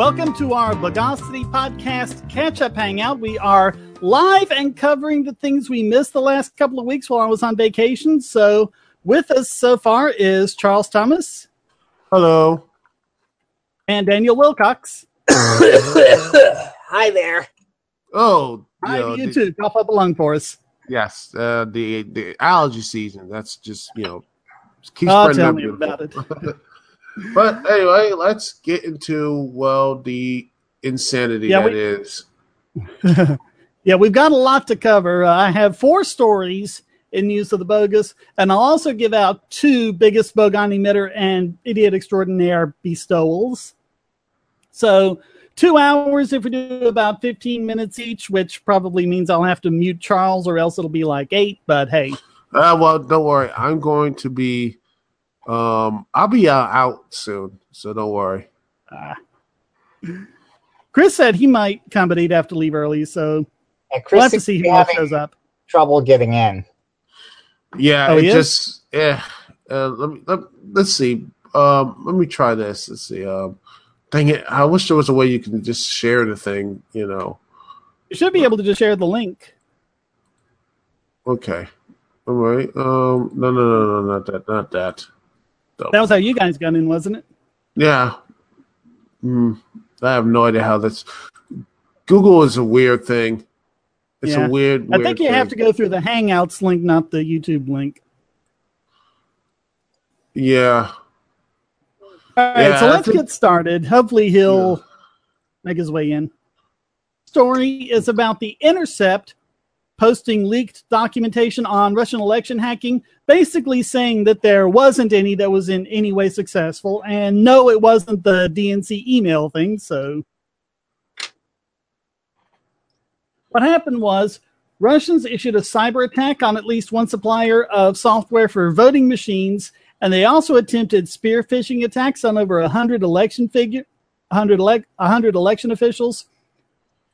Welcome to our Bogosity Podcast Catch Up Hangout. We are live and covering the things we missed the last couple of weeks while I was on vacation. So, with us so far is Charles Thomas. Hello. And Daniel Wilcox. Hi there. Oh, Hi, you, know, you the- too. Cough up a lung for us. yes. Uh, the the allergy season. That's just you know. Keep Oh, tell me about it. But anyway, let's get into well the insanity Yeah, that we- is. Yeah, we've got a lot to cover. Uh, I have four stories in News of the Bogus, and I'll also give out two biggest bogon emitter and idiot extraordinaire bestowals. So, two hours if we do about 15 minutes each, which probably means I'll have to mute Charles or else it'll be like eight, but hey. Uh, well, don't worry. I'm going to be. Um, I'll be uh, out soon, so don't worry. Chris said he might come, but he'd have to leave early, so And we'll have Chris to see who else shows up. trouble getting in. Yeah, Oh, it just yeah. Uh, let me let, let's see. Um, let me try this. Let's see. Um, dang it! I wish there was a way you can just share the thing. You know. You should be able to just share the link. Okay. All right. Um. No. No. No. No. Not that. Not that. No. That was how you guys got in, wasn't it? yeah. Hmm. I have no idea how that's. Google is a weird thing. It's Yeah. a weird. I think you have to go through the Hangouts link, not the YouTube link. Yeah. All right, Yeah, so let's think- get started. Hopefully, he'll make his way in. Story is about the Intercept posting leaked documentation on Russian election hacking, basically saying that there wasn't any that was in any way successful, and no, it wasn't the DNC email thing. So, what happened was Russians issued a cyber attack on at least one supplier of software for voting machines, and they also attempted spear phishing attacks on over 100 election figure 100, elec 100 election officials,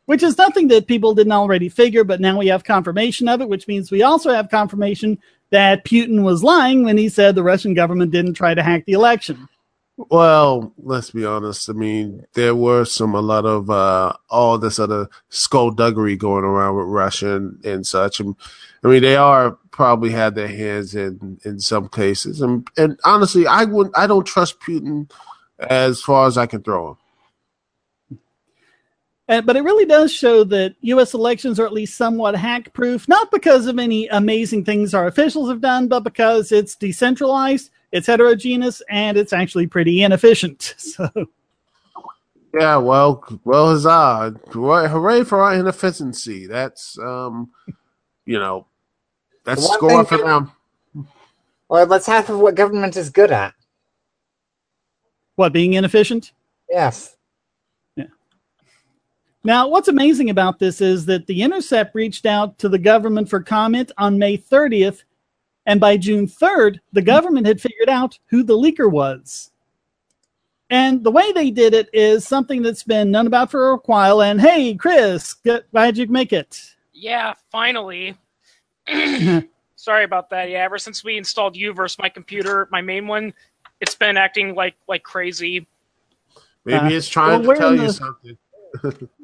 which is nothing that people didn't already figure, but now we have confirmation of it, which means we also have confirmation that Putin was lying when he said the Russian government didn't try to hack the election. Well, let's be honest. I mean, there were some a lot of uh, all this other skullduggery going around with Russia and, and such. And I mean, they are probably had their hands in in some cases. And and honestly, I wouldn't. I don't trust Putin as far as I can throw him. Uh, but it really does show that U.S. elections are at least somewhat hack proof, not because of any amazing things our officials have done, but because it's decentralized, it's heterogeneous, and it's actually pretty inefficient. So, Yeah, well, well, huzzah! Hooray hooray for our inefficiency. That's um, you know, that's One score for them. Well, that's half of what government is good at. what, being inefficient? Yes. Now, what's amazing about this is that the Intercept reached out to the government for comment on May 30th, and by June 3rd, the government had figured out who the leaker was. And the way they did it is something that's been known about for a while. And hey, Chris, good- glad you make it. Yeah, finally. Sorry about that. Yeah, ever since we installed U-verse, my computer, my main one, it's been acting like like crazy. Maybe Uh, it's trying well, to tell in you the- something.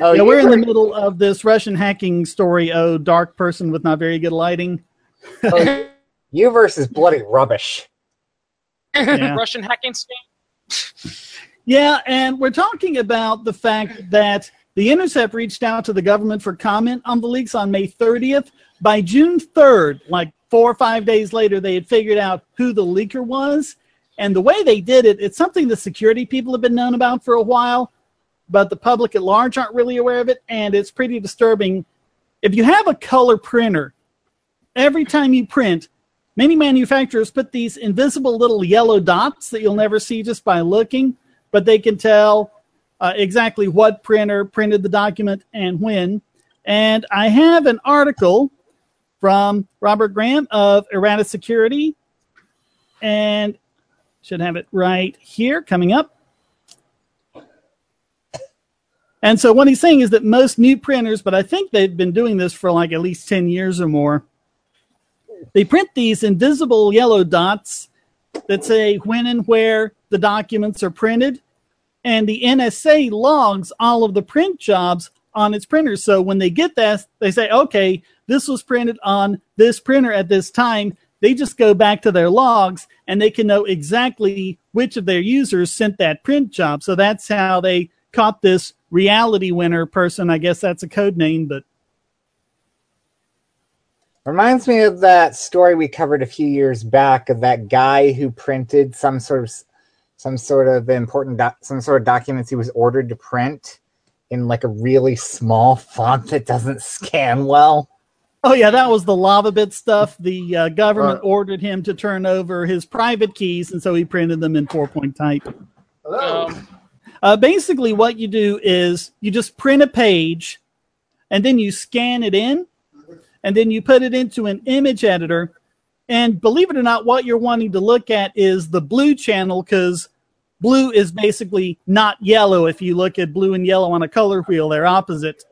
Oh, yeah, we're in the middle of this Russian hacking story. Oh, dark person with not very good lighting. oh, U-verse is bloody rubbish. Yeah. Russian hacking scam. Yeah, and we're talking about the fact that the Intercept reached out to the government for comment on the leaks on May 30th. By June 3rd, like four or five days later, they had figured out who the leaker was. And the way they did it, it's something the security people have been known about for a while, but the public at large aren't really aware of it. And it's pretty disturbing. If you have a color printer, every time you print, many manufacturers put these invisible little yellow dots that you'll never see just by looking but they can tell uh, exactly what printer printed the document and when. And I have an article from Robert Graham of Errata Security, and should have it right here coming up. And so what he's saying is that most new printers, but I think they've been doing this for like at least 10 years or more, they print these invisible yellow dots that say when and where the documents are printed. and the NSA logs all of the print jobs on its printers. So when they get that, they say, okay, this was printed on this printer at this time. They just go back to their logs and they can know exactly which of their users sent that print job. So that's how they caught this reality winner person. I guess that's a code name, but Reminds me of that story we covered a few years back of that guy who printed some sort of some sort of important doc, some sort of documents he was ordered to print in like a really small font that doesn't scan well. Oh yeah, that was the Lavabit stuff. The uh, government ordered him to turn over his private keys, and so he printed them in four point type. Hello. Um, Uh, basically, what you do is you just print a page, and then you scan it in, and then you put it into an image editor. And believe it or not, what you're wanting to look at is the blue channel because blue is basically not yellow. If you look at blue and yellow on a color wheel, they're opposite.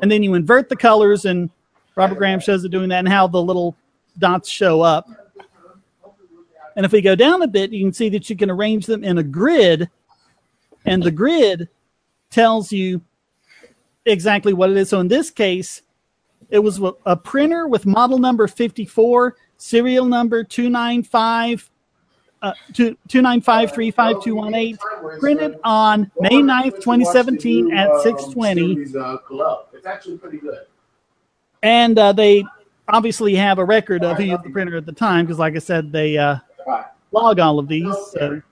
And then you invert the colors, and Robert Graham shows it doing that and how the little dots show up. And if we go down a bit, you can see that you can arrange them in a grid, and the grid tells you exactly what it is. So in this case, it was a printer with model number 54, serial number 295. Uh, two, 295-35218, printed on May 9th, 2017 at 620. It's actually pretty good. And uh, they obviously have a record of who used the printer at the time because, like I said, they uh, log all of these. So.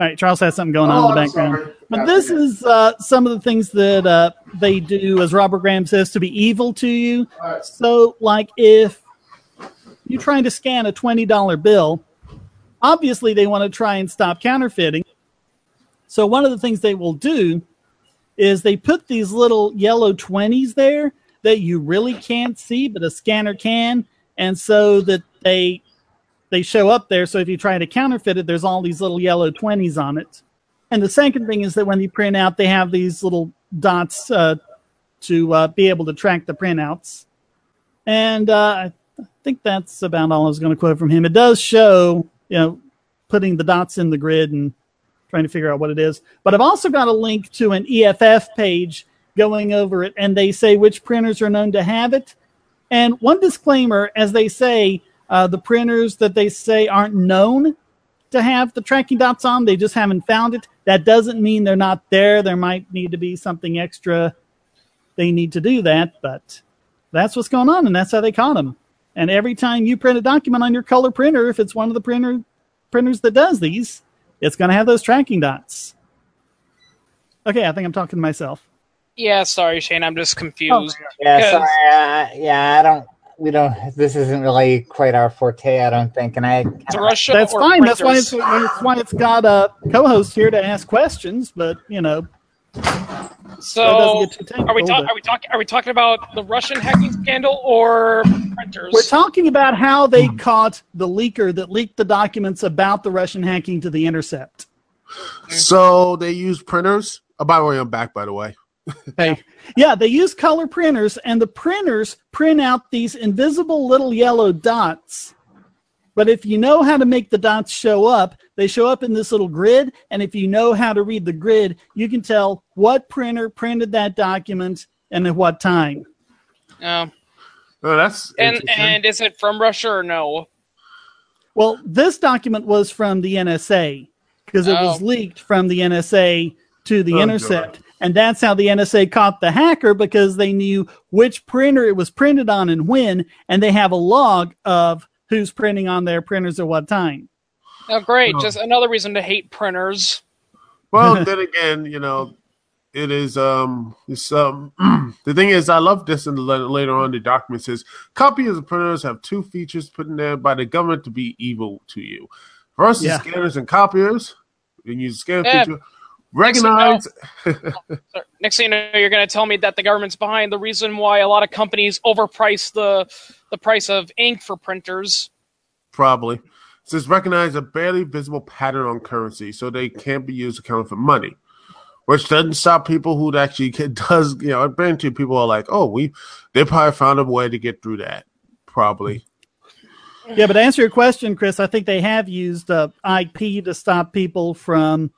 All right, Charles has something going on in the background. But this is uh, some of the things that uh, they do, as Robert Graham says, to be evil to you. So, like if you're trying to scan a $20 bill, obviously they want to try and stop counterfeiting. So, one of the things they will do is they put these little yellow 20s there that you really can't see, but a scanner can. And so that they they show up there. So if you try to counterfeit it, there's all these little yellow 20s on it. And the second thing is that when you print out, they have these little dots uh, to uh, be able to track the printouts. And uh, I think that's about all I was going to quote from him. It does show, you know, putting the dots in the grid and trying to figure out what it is. But I've also got a link to an EFF page going over it, and they say which printers are known to have it. And one disclaimer, as they say, uh, the printers that they say aren't known to have the tracking dots on, they just haven't found it. That doesn't mean they're not there. There might need to be something extra they need to do that, but that's what's going on, and that's how they caught them. And every time you print a document on your color printer, if it's one of the printer printers that does these, it's going to have those tracking dots. Okay, I think I'm talking to myself. yeah, sorry, Shane. I'm just confused. Yeah, sorry. Uh, yeah, I don't. We don't. This isn't really quite our forte, I don't think. And I. It's Russia That's or fine. That's why it's that's why it's got a co-host here to ask questions. But you know, So, doesn't get too technical, are we talking? Are we talking? Are we talking about the Russian hacking scandal or printers? we're talking about how they hmm. caught the leaker that leaked the documents about the Russian hacking to the Intercept. So they use printers. Oh, by the way, I'm back. By the way, Hey, yeah, they use color printers, and the printers print out these invisible little yellow dots. But if you know how to make the dots show up, they show up in this little grid. And if you know how to read the grid, you can tell what printer printed that document and at what time. Um, oh, that's and and is it from Russia or no? Well, this document was from the NSA because it was Oh. leaked from the NSA to the Oh, Intercept. God. And that's how the NSA caught the hacker because they knew which printer it was printed on and when, and they have a log of who's printing on their printers at what time. Oh, great! Oh. Just another reason to hate printers. well, then again, you know, it is um it's um the thing is I love this in the letter, later on the document says copies of printers have two features put in there by the government to be evil to you. First Yeah. is scanners and copiers. You can use the scanner Yeah. feature. Recognize So, Next thing you know, you're going to tell me that the government's behind the reason why a lot of companies overprice the the price of ink for printers. probably. It says recognize a barely visible pattern on currency, so they can't be used to count for money. Which doesn't stop people who actually can, does you know. Granted, people are like, oh, we they probably found a way to get through that. Probably. Yeah, but to answer your question, Chris, I think they have used uh, IP to stop people from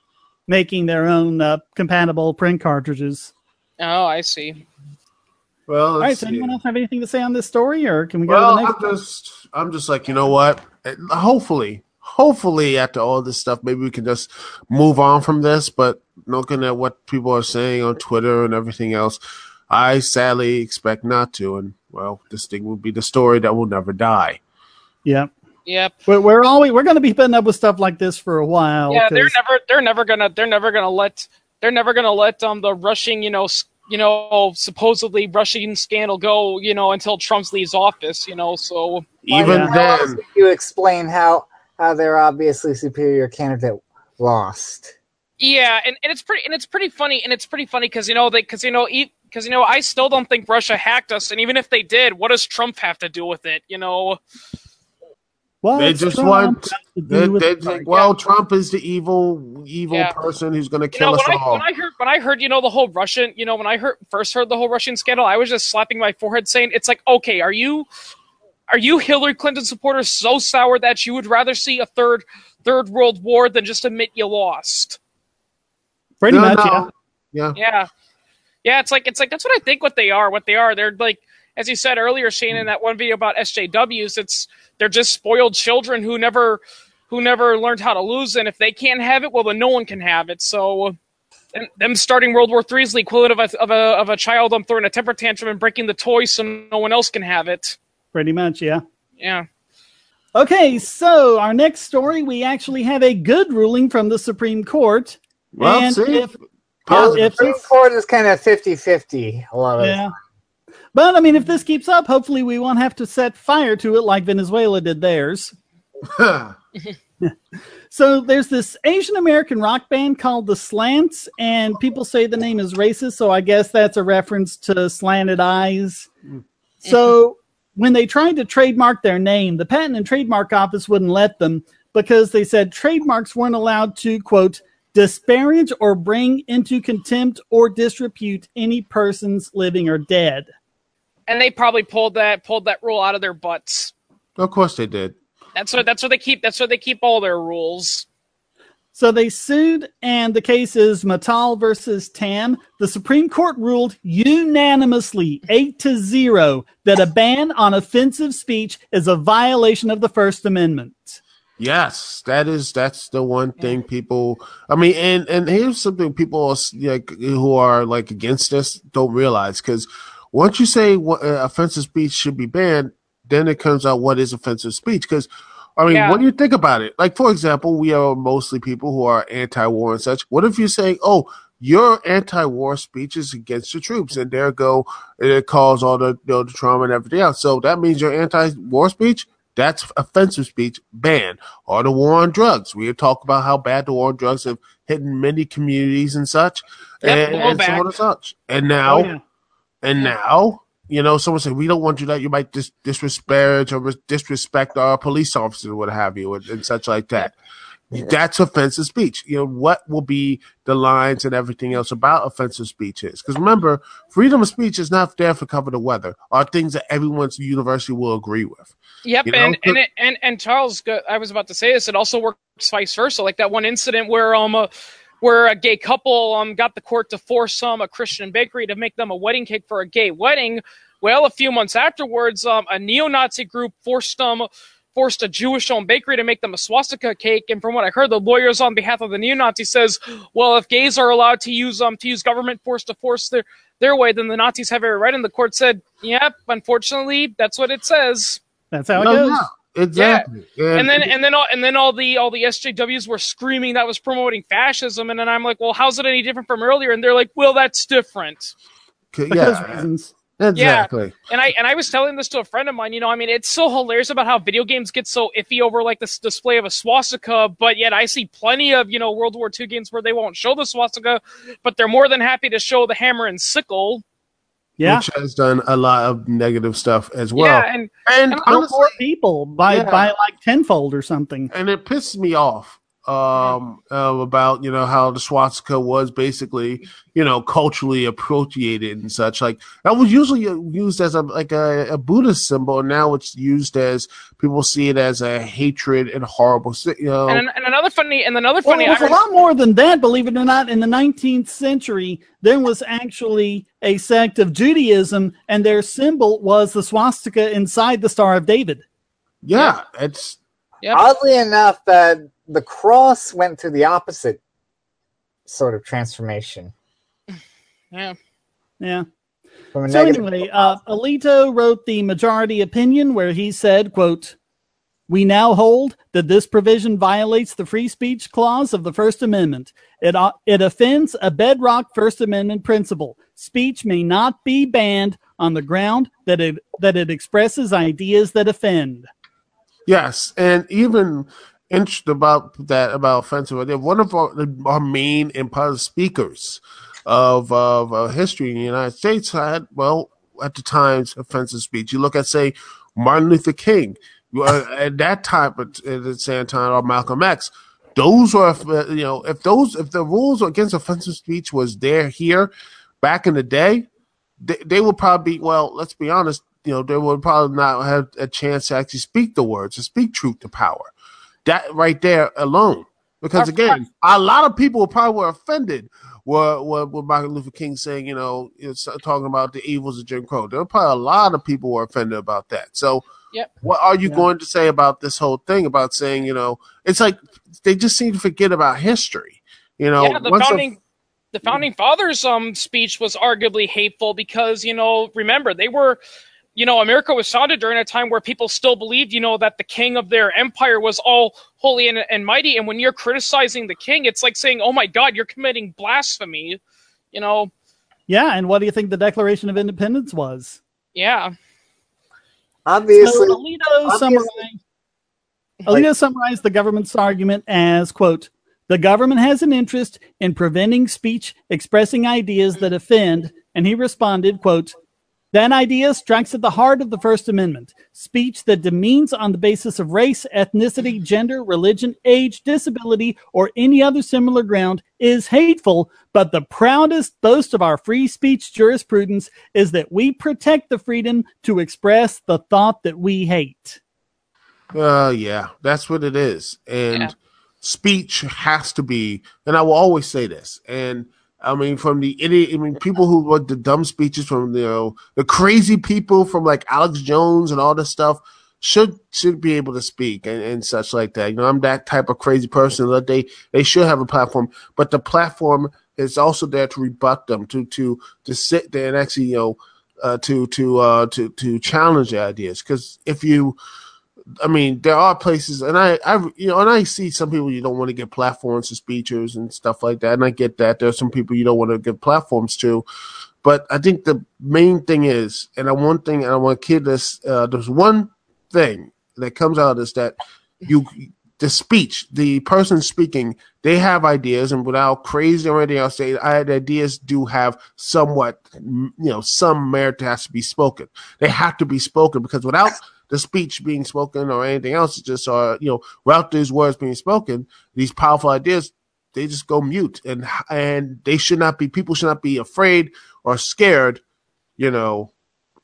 making their own uh, compatible print cartridges. Oh, I see. Well, All right. let's So, see. anyone else have anything to say on this story, or can we go Well, to the I'm next? one? just, I'm just like, you know what? Hopefully, hopefully, after all this stuff, maybe we can just move on from this. But looking at what people are saying on Twitter and everything else, I sadly expect not to. And well, this thing will be the story that will never die. Yeah. Yep. We're, we're always we're going to be putting up with stuff like this for a while. Yeah, they're 'cause- never they're never gonna they're never gonna let they're never gonna let um the Russian you know you know supposedly Russian scandal go you know until Trump leaves office you know so Even Yeah. Then, you explain how how their obviously superior candidate lost? yeah and, and it's pretty and it's pretty funny and it's pretty funny because you know they because you know because you know I still don't think Russia hacked us and even if they did what does Trump have to do with it you know What's They just Trump want- got to do they, they think, well, Trump is the evil, evil Yeah. person who's going to you kill know us when I, all. when I heard when I heard you know the whole Russian you know when I heard first heard the whole Russian scandal I was just slapping my forehead saying it's like okay are you are you Hillary Clinton supporters so sour that you would rather see a third third world war than just admit you lost Pretty No, much, no. yeah. yeah. yeah yeah it's like it's like that's what I think what they are what they are they're like as you said earlier Shane in that one video about SJWs it's they're just spoiled children who never who never learned how to lose and if they can't have it well then no one can have it so and them starting World War III is the equivalent of a of a of a child um, throwing a temper tantrum and breaking the toy so no one else can have it. Pretty much, yeah. Yeah. Okay, so our next story, we actually have a good ruling from the Supreme Court. Well, and see, if, Positive. yeah, if Supreme Court is kind of 50-50 a lot of yeah. But I mean, if this keeps up, hopefully we won't have to set fire to it like Venezuela did theirs. So there's this Asian American rock band called the Slants, and people say the name is racist, so I guess that's a reference to slanted eyes. Mm. So when they tried to trademark their name, the Patent and Trademark Office wouldn't let them because they said trademarks weren't allowed to, quote, disparage or bring into contempt or disrepute any persons living or dead. And they probably pulled that pulled that rule out of their butts. of course they did. That's what that's what they keep that's what they keep all their rules. So they sued, and the case is Matal versus Tam. The Supreme Court ruled unanimously, eight to zero, that a ban on offensive speech is a violation of the First Amendment. Yes, that is that's the one thing people. I mean, and and here's something people like who are like against this don't realize because once you say what, uh, offensive speech should be banned, then it comes out what is offensive speech because. I mean, Yeah. when you think about it, like for example, we are mostly people who are anti-war and such. What if you say, "Oh, your anti-war speech is against the troops," and there go, and it caused all the, you know, the trauma and everything else. So that means your anti-war speech that's offensive speech banned. Or the war on drugs. We have talked about how bad the war on drugs have hit many communities and such, Yep, and, and so on and such. And now, Oh, yeah. And now, you know, someone said we don't want you that. You might dis- disrespect or disrespect our police officers, or what have you, and, and such like that. That's offensive speech. You know what will be the lines and everything else about offensive speech is because remember, freedom of speech is not there for cover the weather. Are things that everyone's university will agree with. Yep, You know, and and it, and and Charles, I was about to say this. It also works vice versa, like that one incident where um uh, where a gay couple um got the court to force um a Christian bakery to make them a wedding cake for a gay wedding. Well, a few months afterwards, um a neo-Nazi group forced them forced a Jewish-owned bakery to make them a swastika cake. And from what I heard, the lawyers on behalf of the neo-Nazi says, well, if gays are allowed to use um to use government force to force their their way, then the Nazis have every right. And the court said, yep, unfortunately, that's what it says. That's how it No, goes. yeah, exactly. and then and then all, and then all the all the SJWs were screaming that was promoting fascism, and then I'm like, well, how's it any different from earlier? And they're like, well, that's different. Because yeah, reasons. exactly. And I and I was telling this to a friend of mine. You know, I mean, it's so hilarious about how video games get so iffy over like this display of a swastika, but yet I see plenty of you know World War II games where they won't show the swastika, but they're more than happy to show the hammer and sickle. Yeah. which has done a lot of negative stuff as well. yeah, and and and honestly, more people by, Yeah. by like tenfold or something. and it pisses me off um, uh, about you know how the swastika was basically you know culturally appropriated and such. Like that was usually used as a like a, a Buddhist symbol, and now it's used as people see it as a hatred and horrible. You know, and, and another funny and another funny. Well, it was a lot more than that. Believe it or not, in the 19th century, there was actually a sect of Judaism, and their symbol was the swastika inside the Star of David. Yeah, it's Yep. Oddly enough, that the cross went through the opposite sort of transformation. Yeah. Yeah. So anyway, uh, Alito wrote the majority opinion where he said, quote, we now hold that this provision violates the free speech clause of the First Amendment. It, uh, it offends a bedrock First Amendment principle. Speech may not be banned on the ground that it, that it expresses ideas that offend. Yes, and even interested about that about offensive idea. One of our, our main and positive speakers of of uh, history in the United States had well at the times offensive speech. You look at say Martin Luther King uh, at that time at, the same time or Malcolm X. Those were you know if those if the rules against offensive speech was there here back in the day, they, they would probably well. Let's be honest you know, they would probably not have a chance to actually speak the words, to speak truth to power. That right there alone. Because again, a lot of people probably were offended were, were, were Martin Luther King saying, you know, talking about the evils of Jim Crow. There were probably a lot of people were offended about that. So, yep. what are you yeah. going to say about this whole thing about saying, you know, it's like they just seem to forget about history. You know, yeah, the founding. A, the founding fathers' um speech was arguably hateful because you know remember they were you know, America was founded during a time where people still believed, you know, that the king of their empire was all holy and, and mighty. And when you're criticizing the king, it's like saying, oh my God, you're committing blasphemy, you know? Yeah. And what do you think the Declaration of Independence was? Yeah. Obviously. So Alito, obviously. Summarized, Alito summarized the government's argument as, quote, the government has an interest in preventing speech expressing ideas that offend. And he responded, quote, that idea strikes at the heart of the First Amendment. Speech that demeans on the basis of race, ethnicity, gender, religion, age, disability, or any other similar ground is hateful, but the proudest boast of our free speech jurisprudence is that we protect the freedom to express the thought that we hate. Uh, yeah, that's what it is. And yeah. speech has to be, and I will always say this, and I mean, from the idiot, I mean, people who wrote the dumb speeches from you know the crazy people from like Alex Jones and all this stuff should should be able to speak and, and such like that. You know, I'm that type of crazy person that they they should have a platform, but the platform is also there to rebut them, to to to sit there and actually you know uh, to to uh, to to challenge the ideas. Because if you I mean, there are places, and I, I, you know, and I see some people you don't want to get platforms to speeches and stuff like that, and I get that. There are some people you don't want to give platforms to, but I think the main thing is, and I one thing, and I want to kid this. Uh, there's one thing that comes out is that you, the speech, the person speaking, they have ideas, and without crazy or anything else, they ideas do have somewhat, you know, some merit that has to be spoken. They have to be spoken because without the speech being spoken or anything else. just uh, you know, without these words being spoken, these powerful ideas, they just go mute, and and they should not be. People should not be afraid or scared, you know,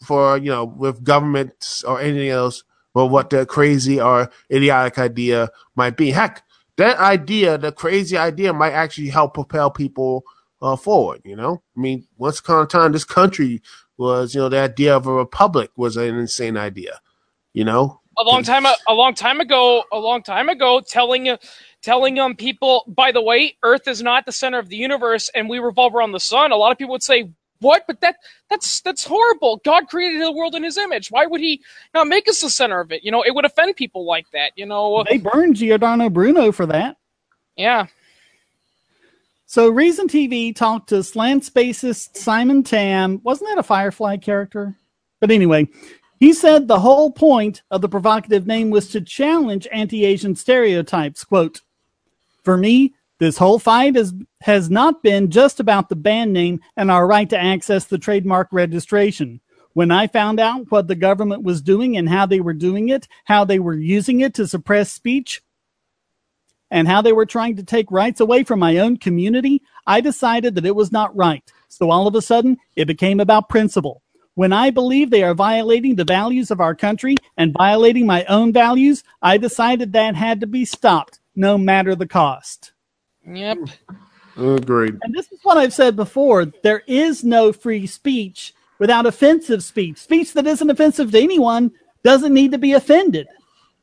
for you know, with governments or anything else, or what the crazy or idiotic idea might be. Heck, that idea, the crazy idea, might actually help propel people uh, forward. You know, I mean, once upon a time, this country was, you know, the idea of a republic was an insane idea you know? A long time a long time ago a long time ago telling telling um people by the way earth is not the center of the universe and we revolve around the sun. A lot of people would say what? But that that's that's horrible. God created the world in his image. Why would he not make us the center of it? You know it would offend people like that you know? They burned giordano bruno for that. Yeah. So reason tv talked to Slants bassist simon tam. Wasn't that a firefly character? But anyway he said the whole point of the provocative name was to challenge anti-Asian stereotypes. Quote, For me, this whole fight has, has not been just about the band name and our right to access the trademark registration. When I found out what the government was doing and how they were doing it, how they were using it to suppress speech, and how they were trying to take rights away from my own community, I decided that it was not right. So all of a sudden, it became about principle. When I believe they are violating the values of our country and violating my own values, I decided that had to be stopped, no matter the cost. Yep. Agreed. And this is what I've said before there is no free speech without offensive speech. Speech that isn't offensive to anyone doesn't need to be offended.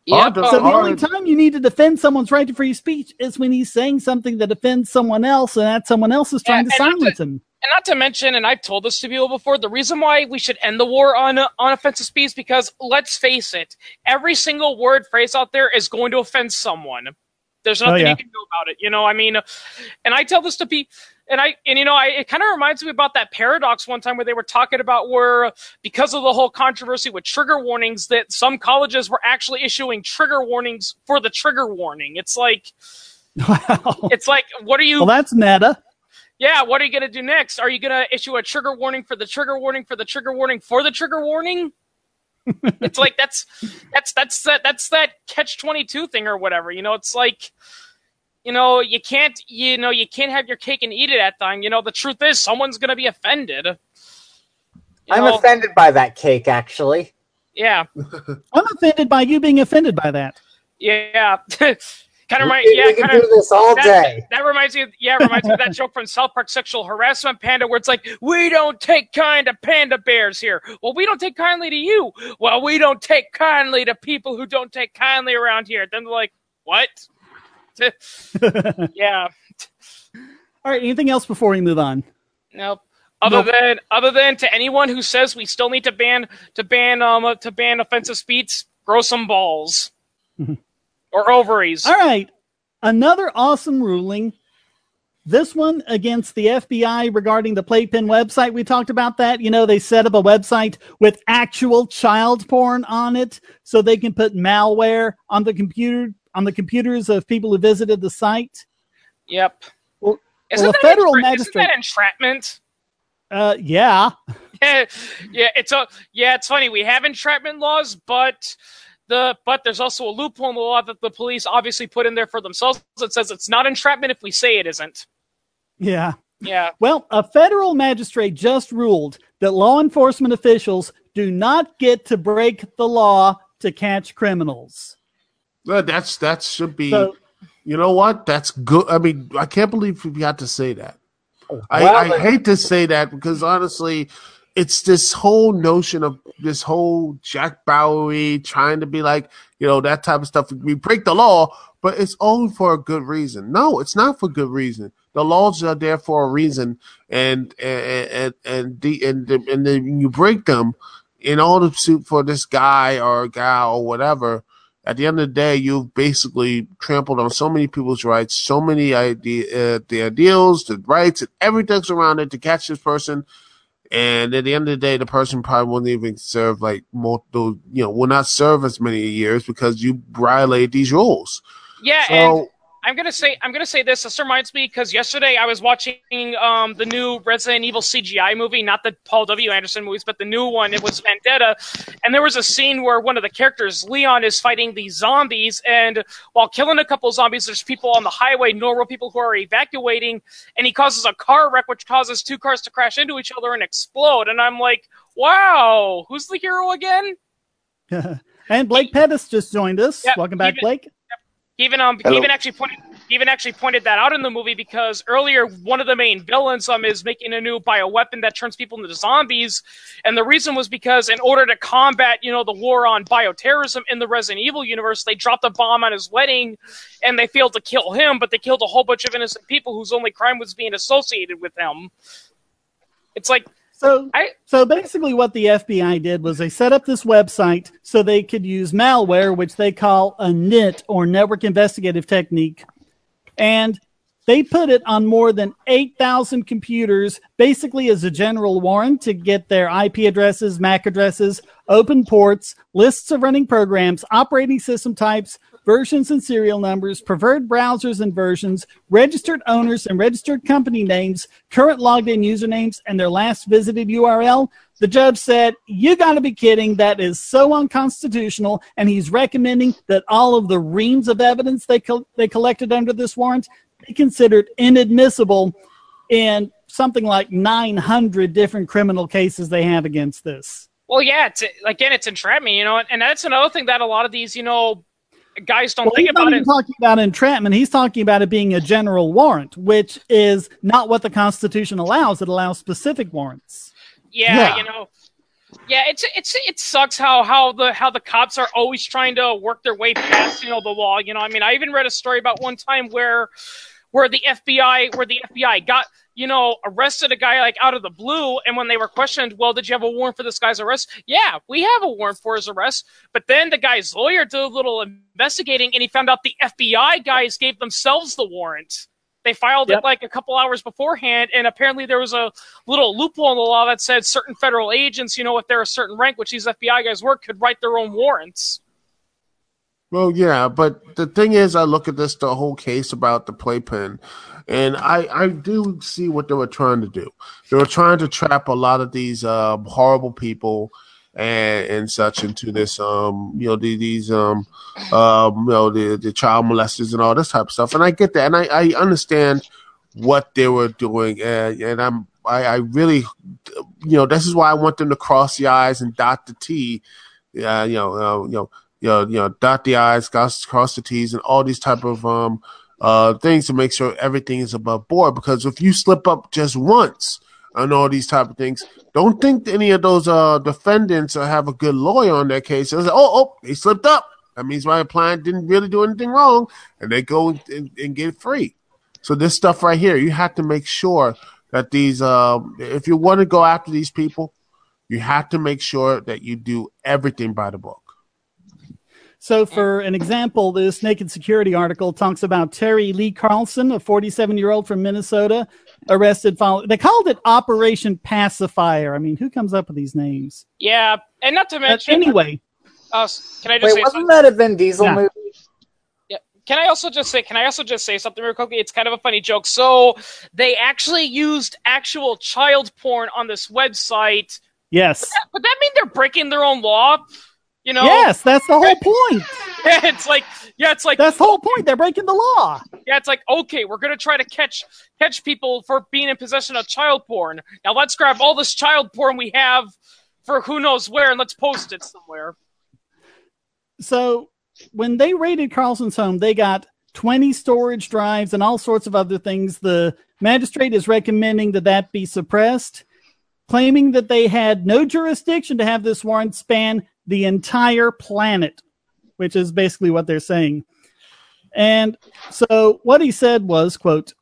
Yep. So the only time you need to defend someone's right to free speech is when he's saying something that offends someone else and that someone else is trying Yeah, to and not silence him. And not to mention, and I've told this to people before, the reason why we should end the war on on offensive speech because let's face it, every single word phrase out there is going to offend someone. There's Oh, nothing yeah. you can do about it. You know, I mean, and I tell this to people, and I and you know, I it kind of reminds me about that paradox one time where they were talking about where because of the whole controversy with trigger warnings, that some colleges were actually issuing trigger warnings for the trigger warning. It's like Wow. it's like what are you Well, that's meta. Yeah, what are you going to do next? Are you going to issue a trigger warning for the trigger warning for the trigger warning for the trigger warning? it's like that's that's that's that that's that catch 22 thing or whatever. You know, it's like you know, you can't you know, you can't have your cake and eat it at time. You know, the truth is someone's going to be offended. You I'm know? offended by that cake, actually. Yeah. I'm offended by you being offended by that. Yeah. kind of remind yeah, kind do of this all that, day. That reminds me, of, yeah, reminds me of that joke from South Park Sexual Harassment Panda, where it's like, "We don't take kind to panda bears here." Well, we don't take kindly to you. Well, we don't take kindly to people who don't take kindly around here. Then they're like, "What?" yeah, All right. Anything else before we move on? nope. Other Nope. than other than to anyone who says we still need to ban to ban um to ban offensive speech, grow some balls or ovaries. All right. Another awesome ruling. This one against the FBI regarding the Playpen website. We talked about that. You know, they set up a website with actual child porn on it so they can put malware on the computer on the computers of people who visited the site. Yep. Well- isn't well, federal entra- magistrate- Isn't that entrapment? Uh yeah. yeah, yeah, it's a yeah, it's funny. We have entrapment laws, but the but there's also a loophole in the law that the police obviously put in there for themselves that says it's not entrapment if we say it isn't. Yeah. Yeah, Well, a federal magistrate just ruled that law enforcement officials do not get to break the law to catch criminals. Uh, That's that should be. So you know what? That's good. I mean, I can't believe we had to say that. I, Well, I then- hate to say that because honestly, it's this whole notion of this whole Jack Bauer trying to be like, you know, that type of stuff. We break the law, but it's only for a good reason. No, it's not for good reason. The laws are there for a reason, and and and and the and, the, and then you break them in order to suit for this guy or gal or whatever. At the end of the day, you've basically trampled on so many people's rights, so many idea, uh, the ideals, the rights, and everything's around it to catch this person. And at the end of the day, the person probably won't even serve like multiple, you know, will not serve as many years because you violate these rules. yeah, and So I'm gonna say I'm gonna say this. This reminds me because yesterday I was watching um, the new Resident Evil CGI movie, not the Paul W. Anderson movies, but the new one. It was Vendetta, and there was a scene where one of the characters, Leon, is fighting these zombies, and while killing a couple zombies, there's people on the highway, normal people who are evacuating, and he causes a car wreck, which causes two cars to crash into each other and explode. And I'm like, wow, who's the hero again? and Blake Pettys just joined us. Welcome back, even- Blake. He even um Hello. even actually pointed even actually pointed that out in the movie because earlier one of the main villains um is making a new bioweapon that turns people into zombies, and the reason was because in order to combat you know the war on bioterrorism in the Resident Evil universe, they dropped a bomb on his wedding, and they failed to kill him, but they killed a whole bunch of innocent people whose only crime was being associated with him. It's like So, I so basically, what the FBI did was they set up this website so they could use malware, which they call a NIT or Network Investigative Technique, and they put it on more than 8,000 computers, basically as a general warrant to get their IP addresses, MAC addresses, open ports, lists of running programs, operating system types, versions and serial numbers, preferred browsers and versions, registered owners and registered company names, current logged in usernames, and their last visited URL. The judge said, You got to be kidding. That is so unconstitutional. And he's recommending that all of the reams of evidence they, co- they collected under this warrant be considered inadmissible in something like 900 different criminal cases they have against this. Well, yeah, it's again, it's entrapment, you know, and that's another thing that a lot of these, you know, guys don't well, think he's about not it. talking about entrapment. He's talking about it being a general warrant, which is not what the Constitution allows. It allows specific warrants. Yeah, Yeah. you know. Yeah, it's it's it sucks how how the how the cops are always trying to work their way past you know the law. You know, I mean, I even read a story about one time where where the FBI where the FBI got you know arrested a guy like out of the blue, and when they were questioned, well, did you have a warrant for this guy's arrest? Yeah, we have a warrant for his arrest. But then the guy's lawyer did a little investigating, and he found out the FBI guys gave themselves the warrant. They filed Yep. it like a couple hours beforehand, and apparently there was a little loophole in the law that said certain federal agents, you know, if they're a certain rank, which these FBI guys were, could write their own warrants. Well, yeah, but the thing is, I look at this the whole case about the playpen, and I I do see what they were trying to do. They were trying to trap a lot of these um, horrible people and and such into this um you know the, these um um you know the the child molesters and all this type of stuff. And I get that, and I I understand what they were doing, and, and I'm I, I really you know this is why I want them to cross the i's and dot the t. Yeah, you know, uh, you know you know, you know, dot the i's, cross, cross the t's, and all these type of um uh things to make sure everything is above board. Because if you slip up just once on all these type of things, don't think any of those uh defendants uh, have a good lawyer on their case. Like, oh, oh, they slipped up. That means my client didn't really do anything wrong, and they go and, and, get free. So this stuff right here, you have to make sure that these, um, if you want to go after these people, you have to make sure that you do everything by the book. So, for an example, this Naked Security article talks about Terry Lee Carlson, a 47 year old from Minnesota, arrested. Follow- they called it Operation Pacifier. I mean, who comes up with these names? Yeah, and not to But mention, anyway, uh, can I just Wait, say wasn't something? that a Vin Diesel Yeah. movie? Can I also just say? Can I also just say something real quickly? It's kind of a funny joke. So they actually used actual child porn on this website. yes. Would that mean they're breaking their own law? You know? Yes, that's the whole point. Yeah, it's like yeah, it's like That's the whole point. They're breaking the law. yeah, it's like okay, we're gonna try to catch catch people for being in possession of child porn. Now let's grab all this child porn we have for who knows where and let's post it somewhere. So when they raided Carlson's home, they got 20 storage drives and all sorts of other things. The magistrate is recommending that that be suppressed, claiming that they had no jurisdiction to have this warrant span the entire planet, which is basically what they're saying. And so what he said was, quote,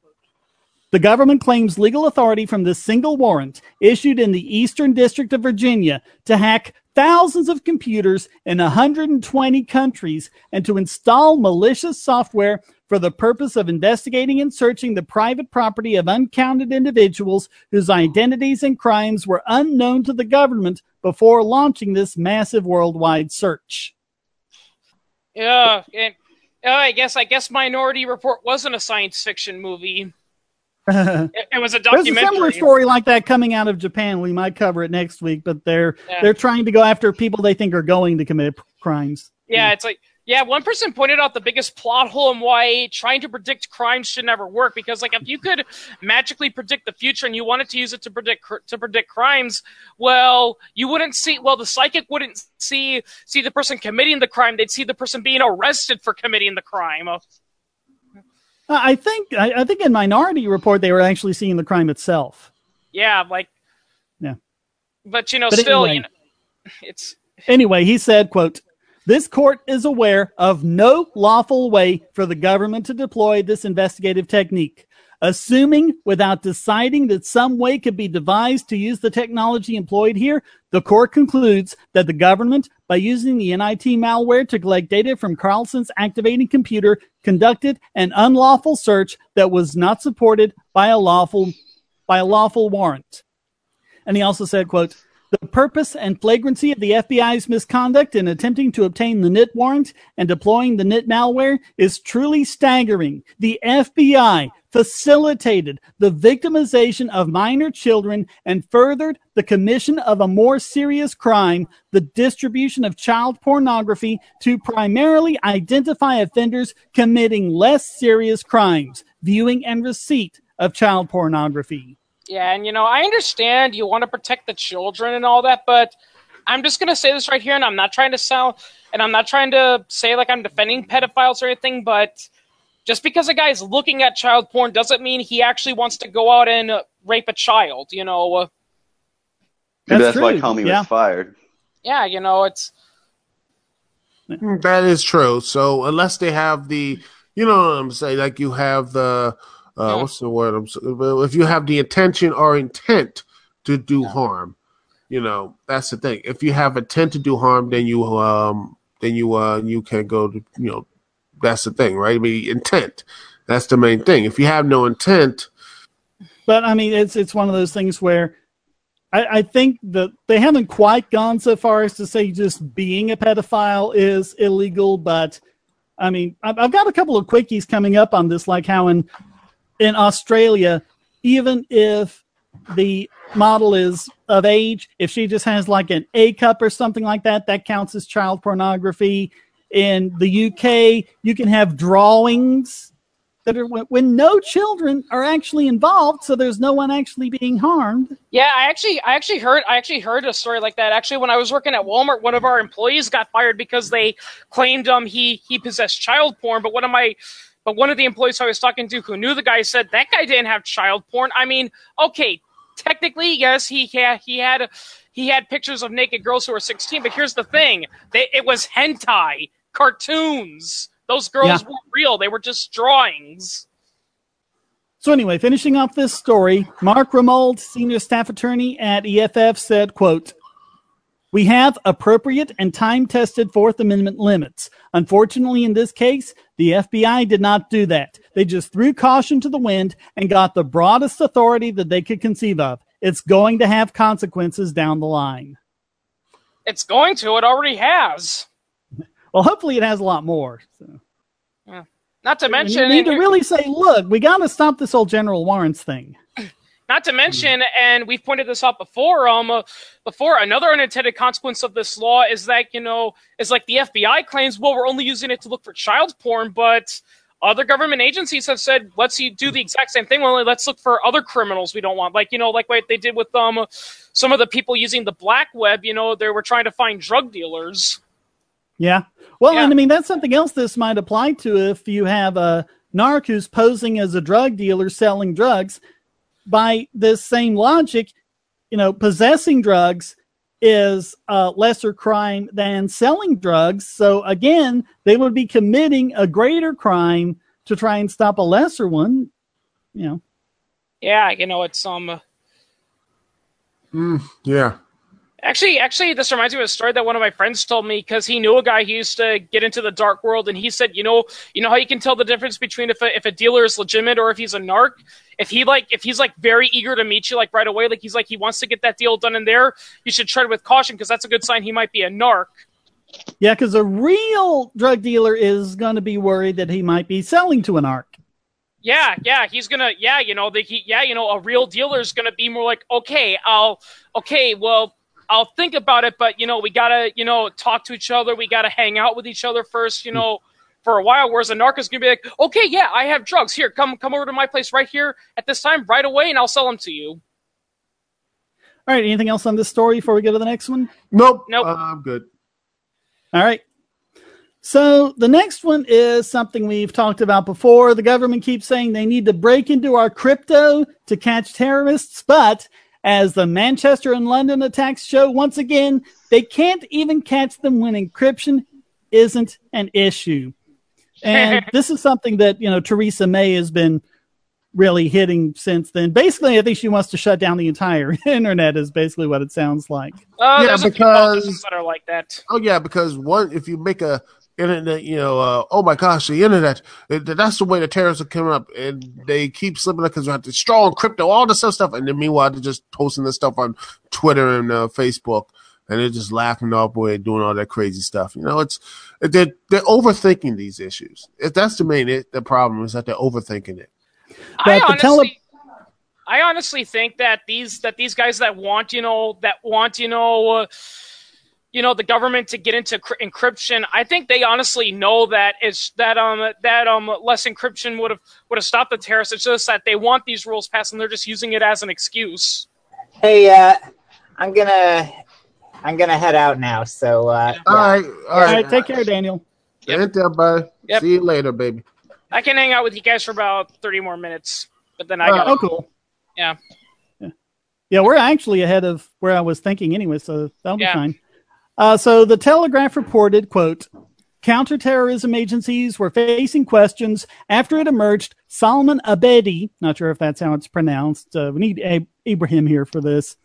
the government claims legal authority from this single warrant issued in the Eastern District of Virginia to hack thousands of computers in 120 countries and to install malicious software for the purpose of investigating and searching the private property of uncounted individuals whose identities and crimes were unknown to the government before launching this massive worldwide search. Yeah, and uh, I guess I guess Minority Report wasn't a science fiction movie. It, it was a documentary. There's a similar story like that coming out of Japan. We might cover it next week, but they're Yeah. they're trying to go after people they think are going to commit crimes. Yeah, it's like yeah, one person pointed out the biggest plot hole in why trying to predict crime should never work because like if you could magically predict the future and you wanted to use it to predict cr- to predict crimes, well, you wouldn't see well the psychic wouldn't see see the person committing the crime, they'd see the person being arrested for committing the crime. Uh, I think I, I think in Minority Report they were actually seeing the crime itself. Yeah, like Yeah. But you know, But still, anyway. you know, it's Anyway, he said, quote, this court is aware of no lawful way for the government to deploy this investigative technique. Assuming without deciding that some way could be devised to use the technology employed here, the court concludes that the government, by using the NIT malware to collect data from Carlson's activating computer, conducted an unlawful search that was not supported by a lawful by a lawful warrant. And he also said, quote, The purpose and flagrancy of the FBI's misconduct in attempting to obtain the NIT warrant and deploying the NIT malware is truly staggering. The FBI facilitated the victimization of minor children and furthered the commission of a more serious crime, the distribution of child pornography to primarily identify offenders committing less serious crimes, viewing and receipt of child pornography. Yeah, and you know, I understand you want to protect the children and all that, but I'm just gonna say this right here, and I'm not trying to sound, and I'm not trying to say like I'm defending pedophiles or anything, but just because a guy's looking at child porn doesn't mean he actually wants to go out and uh, rape a child. You know. Maybe that's, That's why true, Comey yeah. was fired. Yeah, you know, it's That is true. So unless they have the, you know what I'm saying, like you have the, uh, Yeah. what's the word? I'm, s- if you have the intention or intent to do harm, you know that's the thing. If you have intent to do harm, then you um then you uh you can go to you know that's the thing, right? I mean intent. That's the main thing. If you have no intent, But I mean, it's it's one of those things where I, I think that they haven't quite gone so far as to say just being a pedophile is illegal. But I mean, I've, I've got a couple of quickies coming up on this, like how in in Australia, even if the model is of age, if she just has like an A cup or something like that, that counts as child pornography. In the UK, you can have drawings that are when, when no children are actually involved, so there's no one actually being harmed. Yeah, I actually, I actually heard, I actually heard a story like that. Actually, when I was working at Walmart, one of our employees got fired because they claimed um he he possessed child porn. But one of my, but one of the employees I was talking to who knew the guy said that guy didn't have child porn. I mean, okay, technically, yes, he had he had he had pictures of naked girls who were 16. But here's the thing: they, it was hentai cartoons. Those girls Yeah. weren't real; they were just drawings. So anyway, finishing off this story, Mark Rumold, senior staff attorney at EFF, said, "quote We have appropriate and time-tested Fourth Amendment limits. Unfortunately, in this case, the FBI did not do that. They just threw caution to the wind and got the broadest authority that they could conceive of. It's going to have consequences down the line. It's going to. It already has. Well, hopefully, it has a lot more." So. Not to And mention, you need to really say, "Look, we got to stop this whole general warrants thing." Not to mention, and we've pointed this out before. Um, uh, before another unintended consequence of this law is that you know is like the FBI claims, well, we're only using it to look for child porn, but other government agencies have said, let's do the exact same thing. Only let's look for other criminals we don't want, like you know, like what they did with um some of the people using the black web. You know, they were trying to find drug dealers. Yeah. Well, Yeah. and I mean, that's something else this might apply to if you have a narc who's posing as a drug dealer selling drugs. By this same logic, you know, possessing drugs is a lesser crime than selling drugs. So again, they would be committing a greater crime to try and stop a lesser one. You know, Yeah, you know, it's um. yeah. Actually, actually, this reminds me of a story that one of my friends told me because he knew a guy who used to get into the dark world, and he said, you know, you know how you can tell the difference between if a, if a dealer is legitimate or if he's a narc. If he like, if he's like very eager to meet you like right away, like he's like he wants to get that deal done in there, you should tread with caution because that's a good sign he might be a narc. yeah, because a real drug dealer is going to be worried that he might be selling to an narc. Yeah, yeah, he's gonna, yeah, you know, the, he, yeah, you know, a real dealer is gonna be more like, okay, I'll, okay, well, I'll think about it, but you know, we gotta, you know, talk to each other, we gotta hang out with each other first, you know, for a while. Whereas a narc is gonna be like, okay, yeah, I have drugs here, come, come over to my place right here at this time, right away, and I'll sell them to you. All right. Anything else on this story before we go to the next one? Nope. Nope. Uh, I'm good. All right. So the next one is something we've talked about before. The government keeps saying they need to break into our crypto to catch terrorists, but as the Manchester and London attacks show once again, they can't even catch them when encryption isn't an issue. And this is something that, you know, Theresa May has been really hitting since then. Basically, I think she wants to shut down the entire internet is basically what it sounds like. Uh, Yeah, there's a few because- politicians that are like that. Oh yeah, because one, if you make a internet, you know, uh, oh my gosh, the internet, that's the way the terrorists are coming up. And they keep slipping up because they have to strong crypto, all this other stuff. And then meanwhile, they're just posting this stuff on Twitter and uh, Facebook. And they're just laughing off way doing all that crazy stuff. You know, it's they're they're overthinking these issues. If that's the main it, the problem is that they're overthinking it. I honestly, tele- I honestly think that these that these guys that want you know that want you know. Uh, you know the government to get into cr- encryption. I think they honestly know that it's that um that um less encryption would have would have stopped the terrorists. It's just that they want these rules passed and they're just using it as an excuse. Hey, uh, I'm gonna I'm gonna head out now. So uh, all yeah. right, all All right, right, take care, Daniel. Yep. Ain't that bad? Yep. See you later, baby. I can hang out with you guys for about thirty more minutes, but then I Uh, got Oh, cool. Yeah. Yeah. Yeah, we're actually ahead of where I was thinking anyway, so that'll be fine. Uh, so the Telegraph reported, quote, counterterrorism agencies were facing questions after it emerged Salman Abedi, not sure if that's how it's pronounced. Uh, we need Ab- Ibrahim here for this.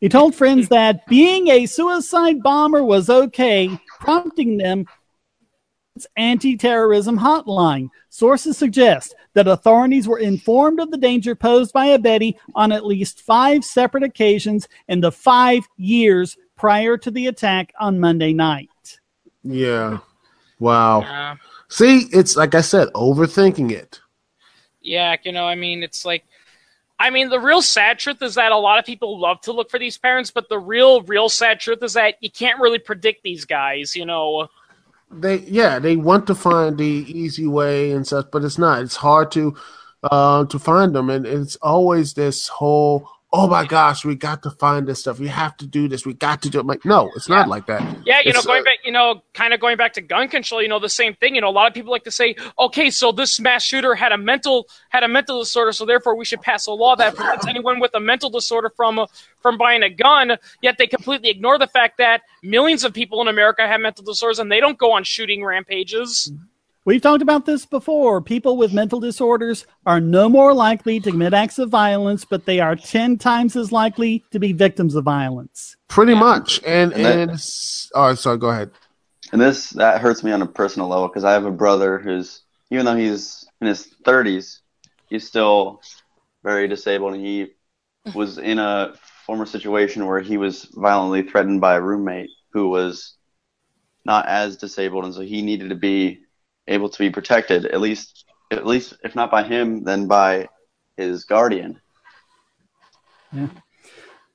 He told friends that being a suicide bomber was okay, prompting them its anti-terrorism hotline. Sources suggest that authorities were informed of the danger posed by Abedi on at least five separate occasions in the five years prior to the attack on Monday night. Yeah. Wow. uh, See, it's like I said, overthinking it. yeah, you know, I mean, it's like, I mean, the real sad truth is that a lot of people love to look for these parents, but the real, real sad truth is that you can't really predict these guys. You know, They yeah, they want to find the easy way and such, but it's not. It's hard to uh to find them and it's always this whole oh my gosh, we got to find this stuff. We have to do this. We got to do it. I'm like, no, it's not like that. Yeah, you know, going uh, back, you know, kind of going back to gun control, you know, the same thing. You know, a lot of people like to say, okay, so this mass shooter had a mental had a mental disorder, so therefore we should pass a law that prevents anyone with a mental disorder from from buying a gun. Yet they completely ignore the fact that millions of people in America have mental disorders and they don't go on shooting rampages. We've talked about this before. People with mental disorders are no more likely to commit acts of violence, but they are 10 times as likely to be victims of violence. Pretty much. And And that- and oh sorry, go ahead. And this that hurts me on a personal level because I have a brother who's even though he's in his 30s, he's still very disabled, and he was in a former situation where he was violently threatened by a roommate who was not as disabled, and so he needed to be able to be protected at least at least if not by him, then by his guardian. yeah.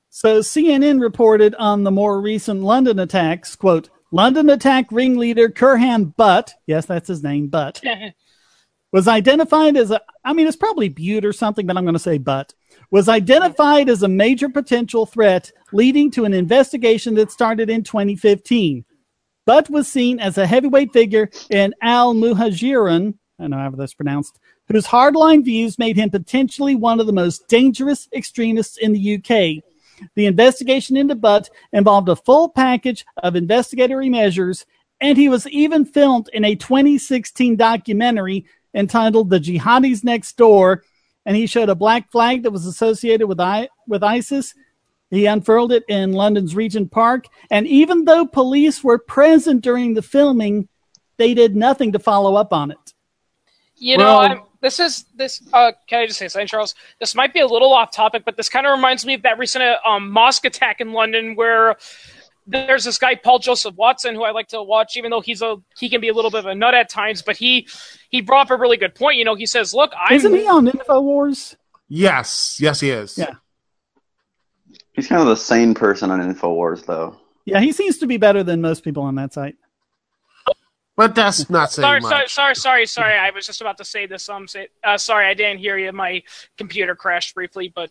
So CNN reported on the more recent London attacks, quote, London attack ringleader Khuram Butt, yes, that's his name, Butt, was identified as a, I mean, it's probably Butte or something, but I'm going to say Butt, was identified as a major potential threat, leading to an investigation that started in 2015. Butt was seen as a heavyweight figure in Al Muhajirin, I don't know how that's pronounced, whose hardline views made him potentially one of the most dangerous extremists in the UK. The investigation into Butt involved a full package of investigatory measures, and he was even filmed in a 2016 documentary entitled The Jihadis Next Door. And he showed a black flag that was associated with, I- with ISIS. He unfurled it in London's Regent Park. And even though police were present during the filming, they did nothing to follow up on it. You know, Well- I'm, this is this. Uh, can I just say something, Charles? This might be a little off topic, but this kind of reminds me of that recent uh, um, mosque attack in London, where there's this guy Paul Joseph Watson who I like to watch, even though he's a he can be a little bit of a nut at times, but he he brought up a really good point. You know, he says, "Look, I'm Isn't he on InfoWars? Yes, yes, he is. Yeah. He's kind of the sane person on Infowars, though. Yeah, he seems to be better than most people on that site. But that's not saying sorry, much. sorry, sorry, sorry, sorry. I was just about to say this. Um, say, uh, sorry, I didn't hear you. My computer crashed briefly, but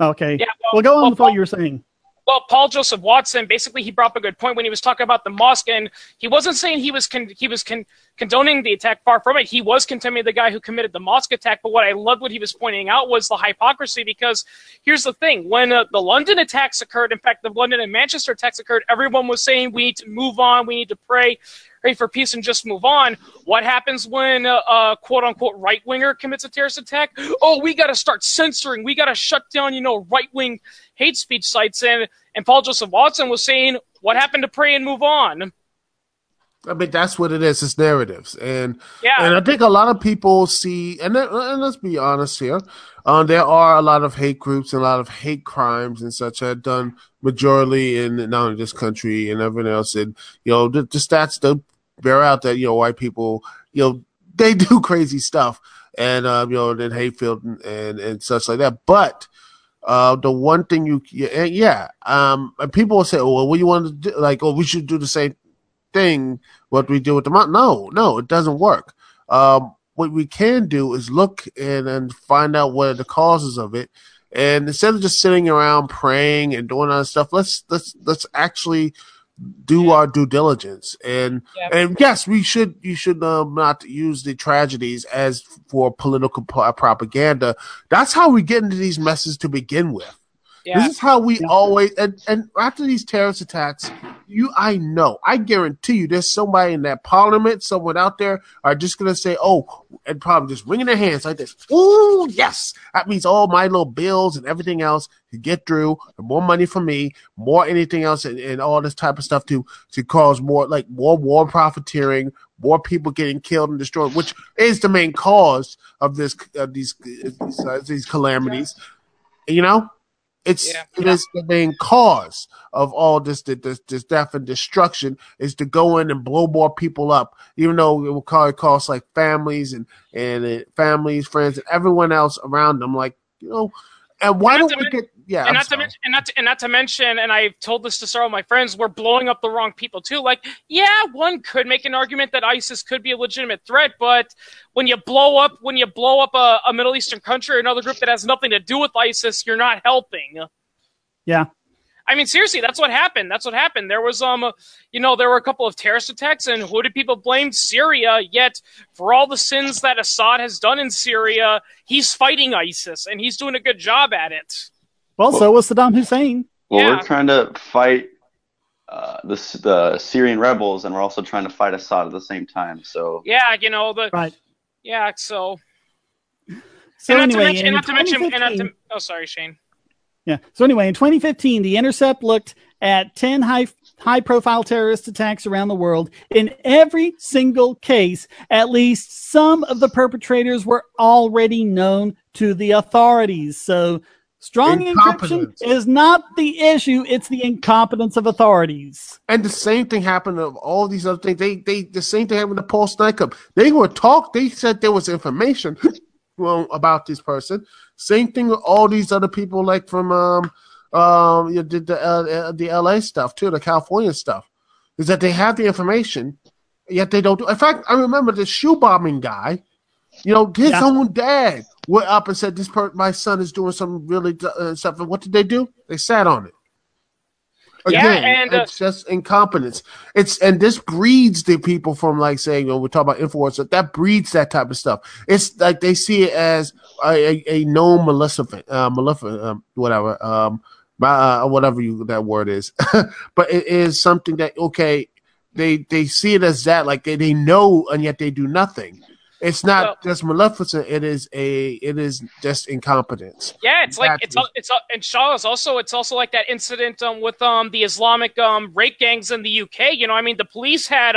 Okay. Yeah, well- well, go on well, with what Paul- you were saying. Well, Paul Joseph Watson basically he brought up a good point when he was talking about the mosque, and he wasn't saying he was con- he was con- condoning the attack. Far from it, he was condemning the guy who committed the mosque attack. But what I loved what he was pointing out was the hypocrisy. Because here's the thing: when uh, the London attacks occurred, in fact, the London and Manchester attacks occurred, everyone was saying we need to move on, we need to pray. Pray for peace and just move on. What happens when a uh, quote unquote right winger commits a terrorist attack? Oh, we got to start censoring. We got to shut down, you know, right wing hate speech sites. And and Paul Joseph Watson was saying, "What happened to pray and move on?" I mean, that's what it is. It's narratives, and Yeah. and I think a lot of people see, and, and let's be honest here, um, there are a lot of hate groups and a lot of hate crimes and such that are done majorly in not only this country and everything else, and you know the, the stats do bear out that you know white people, you know, they do crazy stuff, and um, you know, then hate filled and, and and such like that, but. Uh, the one thing you, yeah, um, people will say, oh, well, what you want to do? Like, oh, we should do the same thing what we do with the mountain. No, no, it doesn't work. Um, what we can do is look and, and find out what are the causes of it. And instead of just sitting around praying and doing other stuff, let's let's let's actually do our due diligence. And Yeah. and yes, we should you should um, not use the tragedies as for political propaganda. That's how we get into these messes to begin with. Yeah. This is how we always and, and after these terrorist attacks, you I know, I guarantee you there's somebody in that parliament, someone out there are just gonna say, Oh, and probably just wringing their hands like this. Oh yes. That means all my little bills and everything else to get through, and more money for me, more anything else and, and all this type of stuff to to cause more like more war profiteering, more people getting killed and destroyed, which is the main cause of this of these these, uh, these calamities. You know, it's Yeah. it is the main cause of all this, this this death and destruction is to go in and blow more people up, even though it will probably cost like families and and families, friends, and everyone else around them. Like you know, and why not don't we get yeah? and not to mention, and not to, and not to mention, and I've told this to several of my friends, we're blowing up the wrong people too. Like, yeah, one could make an argument that ISIS could be a legitimate threat, but when you blow up, when you blow up a, a Middle Eastern country or another group that has nothing to do with ISIS, you're not helping. Yeah. I mean, seriously, that's what happened. That's what happened. There was, um, you know, there were a couple of terrorist attacks, and who did people blame? Syria. Yet, for all the sins that Assad has done in Syria, he's fighting ISIS, and he's doing a good job at it. Well, so was Saddam Hussein. Well, Yeah. we're trying to fight uh, the the Syrian rebels, and we're also trying to fight Assad at the same time. So Yeah, you know the Right. yeah. So, So and not anyway, to mention, and not to mention, and not to, oh, sorry, Shane. Yeah. So anyway, in 2015, the Intercept looked at 10 high high profile terrorist attacks around the world. In every single case, at least some of the perpetrators were already known to the authorities. So strong encryption is not the issue, it's the incompetence of authorities. And the same thing happened of all these other things. They they the same thing happened to Paul Snykup. They were talk. They said there was information well about this person. Same thing with all these other people, like from um um you did the uh, the L.A. stuff too, the California stuff. Is that they have the information, yet they don't do. In fact, I remember the shoe bombing guy. You know, his Yeah. own dad went up and said, "This per- my son is doing some really uh, stuff." And what did they do? They sat on it. Yeah, Again, and, uh, it's just incompetence. It's and this breeds the people from like saying, "Oh, we're talking about influence." That breeds that type of stuff. It's like they see it as a, a, a known maleficent, uh, maleficent, um, whatever, um, uh, whatever you that word is. but it is something that okay, they they see it as that, like they, they know, and yet they do nothing. It's not Well- just maleficent. It is a. It is just incompetence. Yeah, it's like Exactly. it's it's and Shaw is also it's also like that incident um, with um the Islamic um rape gangs in the UK. You know, I mean, the police had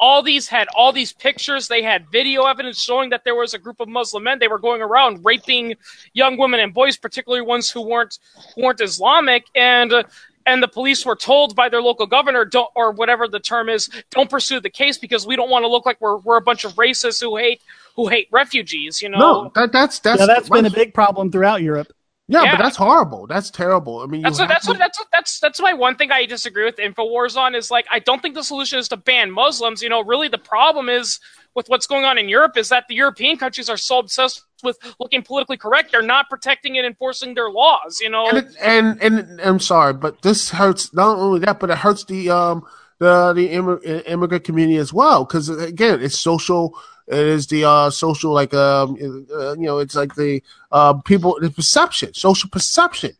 all these had all these pictures. They had video evidence showing that there was a group of Muslim men. They were going around raping young women and boys, particularly ones who weren't who weren't Islamic, and. Uh, and the police were told by their local governor, don't, or whatever the term is, don't pursue the case because we don't want to look like we're, we're a bunch of racists who hate who hate refugees. You know, No, that that's that's yeah, that's been a big problem throughout Europe. yeah, Yeah. but that's horrible. That's terrible. I mean, That's what, that's to- what that's what, that's that's my one thing I disagree with Infowars on is like I don't think the solution is to ban Muslims. You know, really the problem is with what's going on in Europe is that the European countries are so obsessed with looking politically correct, they're not protecting and enforcing their laws. You know, and, it, and and I'm sorry, but this hurts not only that, but it hurts the um the the immig- immigrant community as well because again, it's social. It is the uh social like um uh, you know it's like the uh people the perception, social perception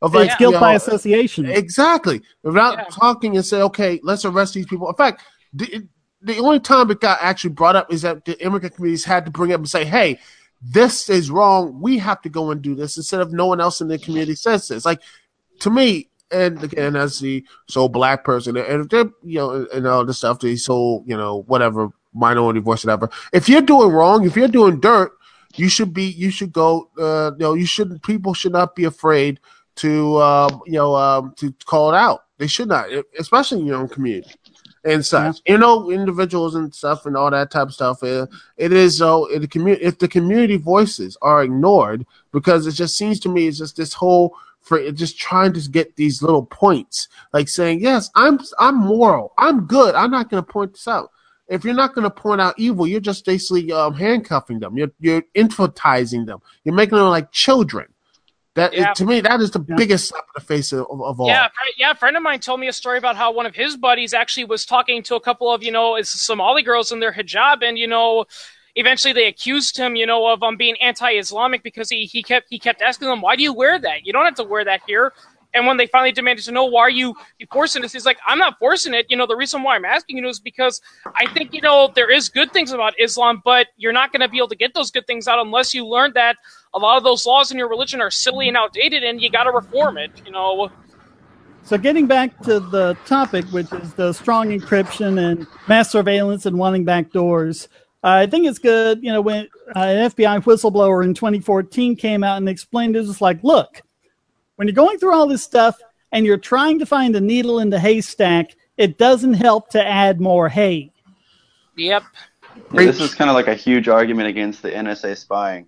of like It's guilt you by know, association. Exactly. Without Yeah. talking and say, okay, let's arrest these people. In fact, the, the only time it got actually brought up is that the immigrant communities had to bring up and say, hey, this is wrong. We have to go and do this instead of no one else in the community says this. Like, to me, and again, as the sole black person, and they're you know and all the stuff, they sole you know whatever minority voice, whatever. If you're doing wrong, if you're doing dirt, you should be you should go. Uh, you know, you shouldn't. People should not be afraid to um, you know um, to call it out. They should not, especially in your own community and such. Yeah. You know, individuals and stuff and all that type of stuff. It, it is so the community if the community voices are ignored because it just seems to me it's just this whole for just trying to get these little points, like saying, "Yes, I'm I'm moral, I'm good. I'm not going to point this out." If you're not going to point out evil, you're just basically um, handcuffing them. You're you're infantizing them. You're making them like children. That yeah. to me, that is the yeah. biggest slap in the face of, of all. Yeah, yeah. A friend of mine told me a story about how one of his buddies actually was talking to a couple of you know Somali girls in their hijab, and you know, eventually they accused him, you know, of um being anti-Islamic because he he kept he kept asking them, "Why do you wear that? You don't have to wear that here." And when they finally demanded to know why are you, forcing this, he's like, I'm not forcing it. You know, the reason why I'm asking you is because I think, you know, there is good things about Islam, but you're not going to be able to get those good things out unless you learn that a lot of those laws in your religion are silly and outdated and you got to reform it, you know. So getting back to the topic, which is the strong encryption and mass surveillance and wanting back doors, I think it's good. You know, when uh, an FBI whistleblower in 2014 came out and explained it, was like, look, when you're going through all this stuff and you're trying to find a needle in the haystack, it doesn't help to add more hay. Yep. Yeah, this is kind of like a huge argument against the NSA spying.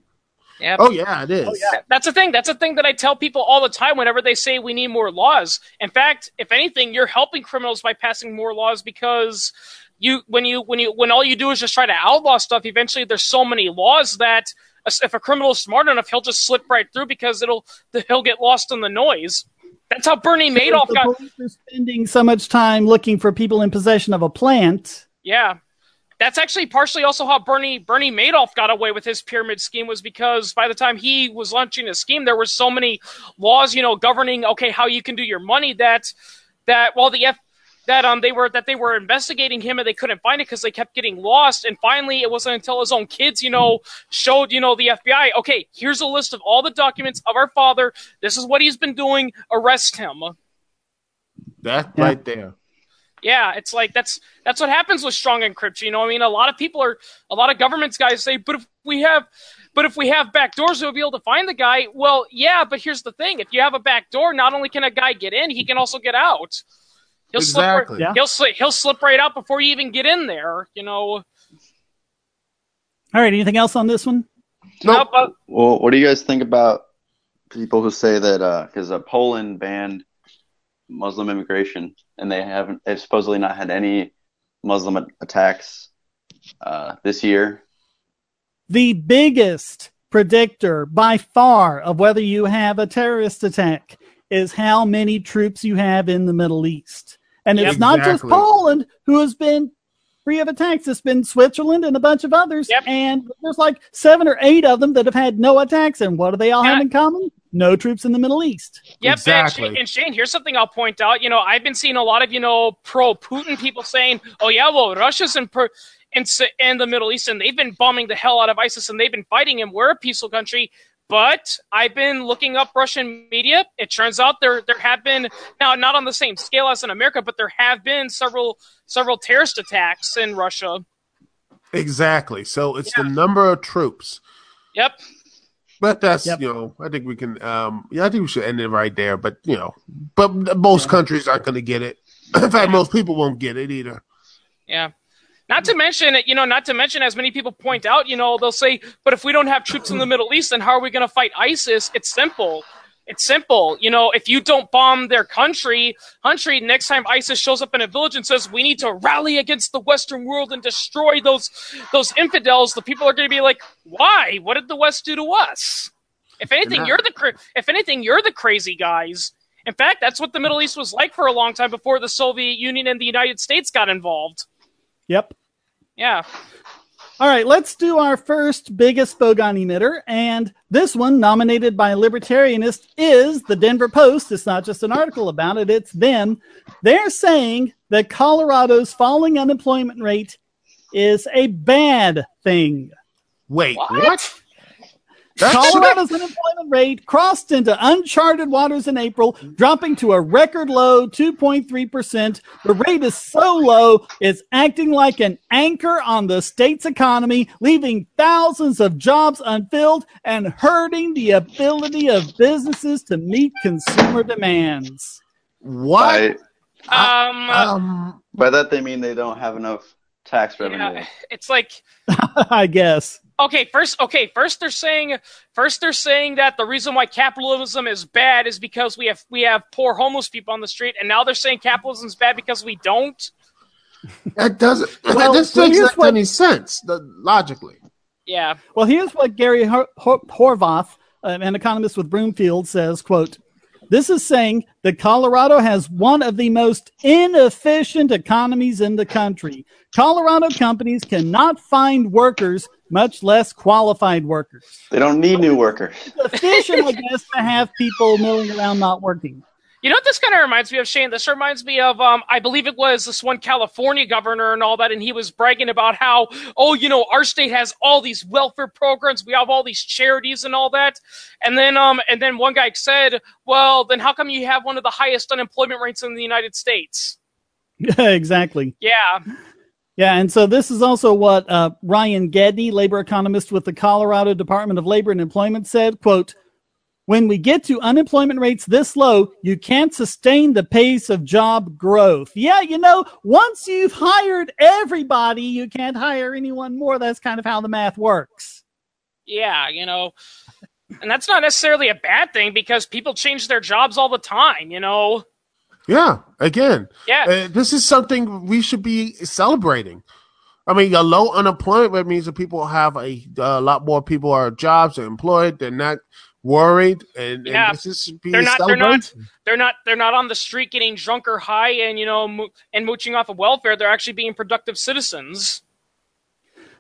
Yep. Oh yeah, it is. Oh, yeah. That's a thing. That's the thing that I tell people all the time whenever they say we need more laws. In fact, if anything, you're helping criminals by passing more laws because you when you when you when all you do is just try to outlaw stuff, eventually there's so many laws that if a criminal is smart enough, he'll just slip right through because it'll he'll get lost in the noise. That's how Bernie Madoff got. spending so much time looking for people in possession of a plant. Yeah, that's actually partially also how Bernie Bernie Madoff got away with his pyramid scheme was because by the time he was launching his scheme, there were so many laws, you know, governing okay how you can do your money that that while the F, that um they were that they were investigating him and they couldn't find it because they kept getting lost. And finally, it wasn't until his own kids, you know, showed you know the FBI, okay, here's a list of all the documents of our father. This is what he's been doing. Arrest him. That yeah. right there. Yeah, it's like that's that's what happens with strong encryption. You know, I mean, a lot of people are, a lot of governments guys say, but if we have, but if we have back doors, we'll be able to find the guy. Well, yeah, but here's the thing: if you have a back door, not only can a guy get in, he can also get out. He'll exactly. slip. Right, yeah. He'll slip. He'll slip right out before you even get in there. You know. All right. Anything else on this one? Nope. nope. Well, what do you guys think about people who say that because uh, uh, Poland banned Muslim immigration and they haven't they've supposedly not had any Muslim attacks uh, this year? The biggest predictor by far of whether you have a terrorist attack is how many troops you have in the Middle East. And it's yep, not exactly. just Poland who has been free of attacks. It's been Switzerland and a bunch of others. Yep. And there's like seven or eight of them that have had no attacks. And what do they all yeah. have in common? No troops in the Middle East. Yep. Exactly. And Shane, and Shane, here's something I'll point out. You know, I've been seeing a lot of, you know, pro Putin people saying, oh, yeah, well, Russia's in. Per- in, in the Middle East, and they've been bombing the hell out of ISIS, and they've been fighting him. We're a peaceful country. But I've been looking up Russian media. It turns out there there have been now not on the same scale as in America, but there have been several several terrorist attacks in Russia. Exactly. So it's yeah. the number of troops. Yep. But that's yep. you know I think we can um yeah I think we should end it right there. But you know but most countries aren't going to get it. In fact, most people won't get it either. Yeah. Not to mention, you know, not to mention, as many people point out, you know, they'll say, but if we don't have troops in the Middle East, then how are we going to fight ISIS? It's simple. It's simple. You know, if you don't bomb their country, country, next time ISIS shows up in a village and says, we need to rally against the Western world and destroy those, those infidels, the people are going to be like, why? What did the West do to us? If anything, you're the, if anything, you're the crazy guys. In fact, that's what the Middle East was like for a long time before the Soviet Union and the United States got involved. Yep. Yeah. All right, let's do our first biggest bogon emitter. And this one, nominated by a libertarianist, is the Denver Post. It's not just an article about it, it's them. They're saying that Colorado's falling unemployment rate is a bad thing. Wait, what? what? Colorado's unemployment rate crossed into uncharted waters in April, dropping to a record low 2.3%. The rate is so low, it's acting like an anchor on the state's economy, leaving thousands of jobs unfilled and hurting the ability of businesses to meet consumer demands. What? By, Um, Um, by that they mean they don't have enough tax revenue. yeah, it's like I guess. Okay first okay first they're saying first they're saying that the reason why capitalism is bad is because we have we have poor homeless people on the street and now they're saying capitalism is bad because we don't that doesn't. Well, this well, makes here's not what- any sense the, logically. yeah Well, here's what Gary Hor- Hor- Horvath, uh, an economist with Broomfield, says, quote, this is saying that Colorado has one of the most inefficient economies in the country. Colorado companies cannot find workers, much less qualified workers. They don't need new workers. It's efficient, I guess, to have people milling around not working. You know what this kind of reminds me of, Shane? This reminds me of, um, I believe it was this one California governor and all that, and he was bragging about how, oh, you know, our state has all these welfare programs, we have all these charities and all that, and then, um, and then one guy said, well, then how come you have one of the highest unemployment rates in the United States? Yeah, exactly. Yeah, Yeah, and so this is also what uh, Ryan Gedney, labor economist with the Colorado Department of Labor and Employment, said. "Quote: When we get to unemployment rates this low, you can't sustain the pace of job growth. Yeah, you know, once you've hired everybody, you can't hire anyone more. That's kind of how the math works. yeah, you know, and that's not necessarily a bad thing because people change their jobs all the time, you know. Yeah, again, Yeah, uh, this is something we should be celebrating. I mean, a low unemployment means that people have a, a lot more people are jobs are employed. They're not worried, and, Yeah. and this is be They're a not- they're not- they're not they're not on the street getting drunk or high and you know mo- and mooching off of welfare. They're actually being productive citizens.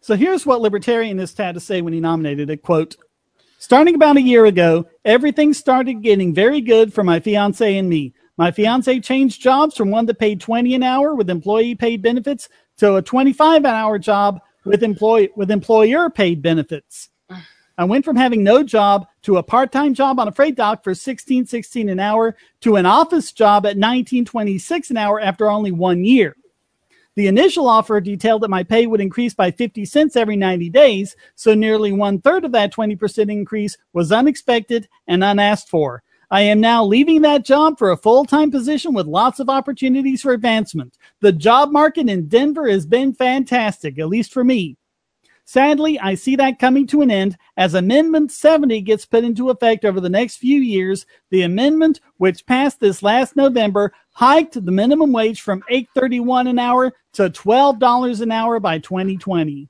So here's what Libertarianist had to say when he nominated it. Quote, starting about a year ago, everything started getting very good for my fiance and me. My fiance changed jobs from one that paid 20 an hour with employee paid benefits to a 25 an hour job with employee with employer paid benefits. I went from having no job to a part-time job on a freight dock for 16 16 an hour to an office job at 19.26 an hour after only 1 year. The initial offer detailed that my pay would increase by 50 cents every 90 days, so nearly one third of that 20% increase was unexpected and unasked for. I am now leaving that job for a full time position with lots of opportunities for advancement. The job market in Denver has been fantastic, at least for me. Sadly, I see that coming to an end as Amendment 70 gets put into effect over the next few years. The amendment, which passed this last November, hiked the minimum wage from 8.31 an hour to $12 an hour by 2020.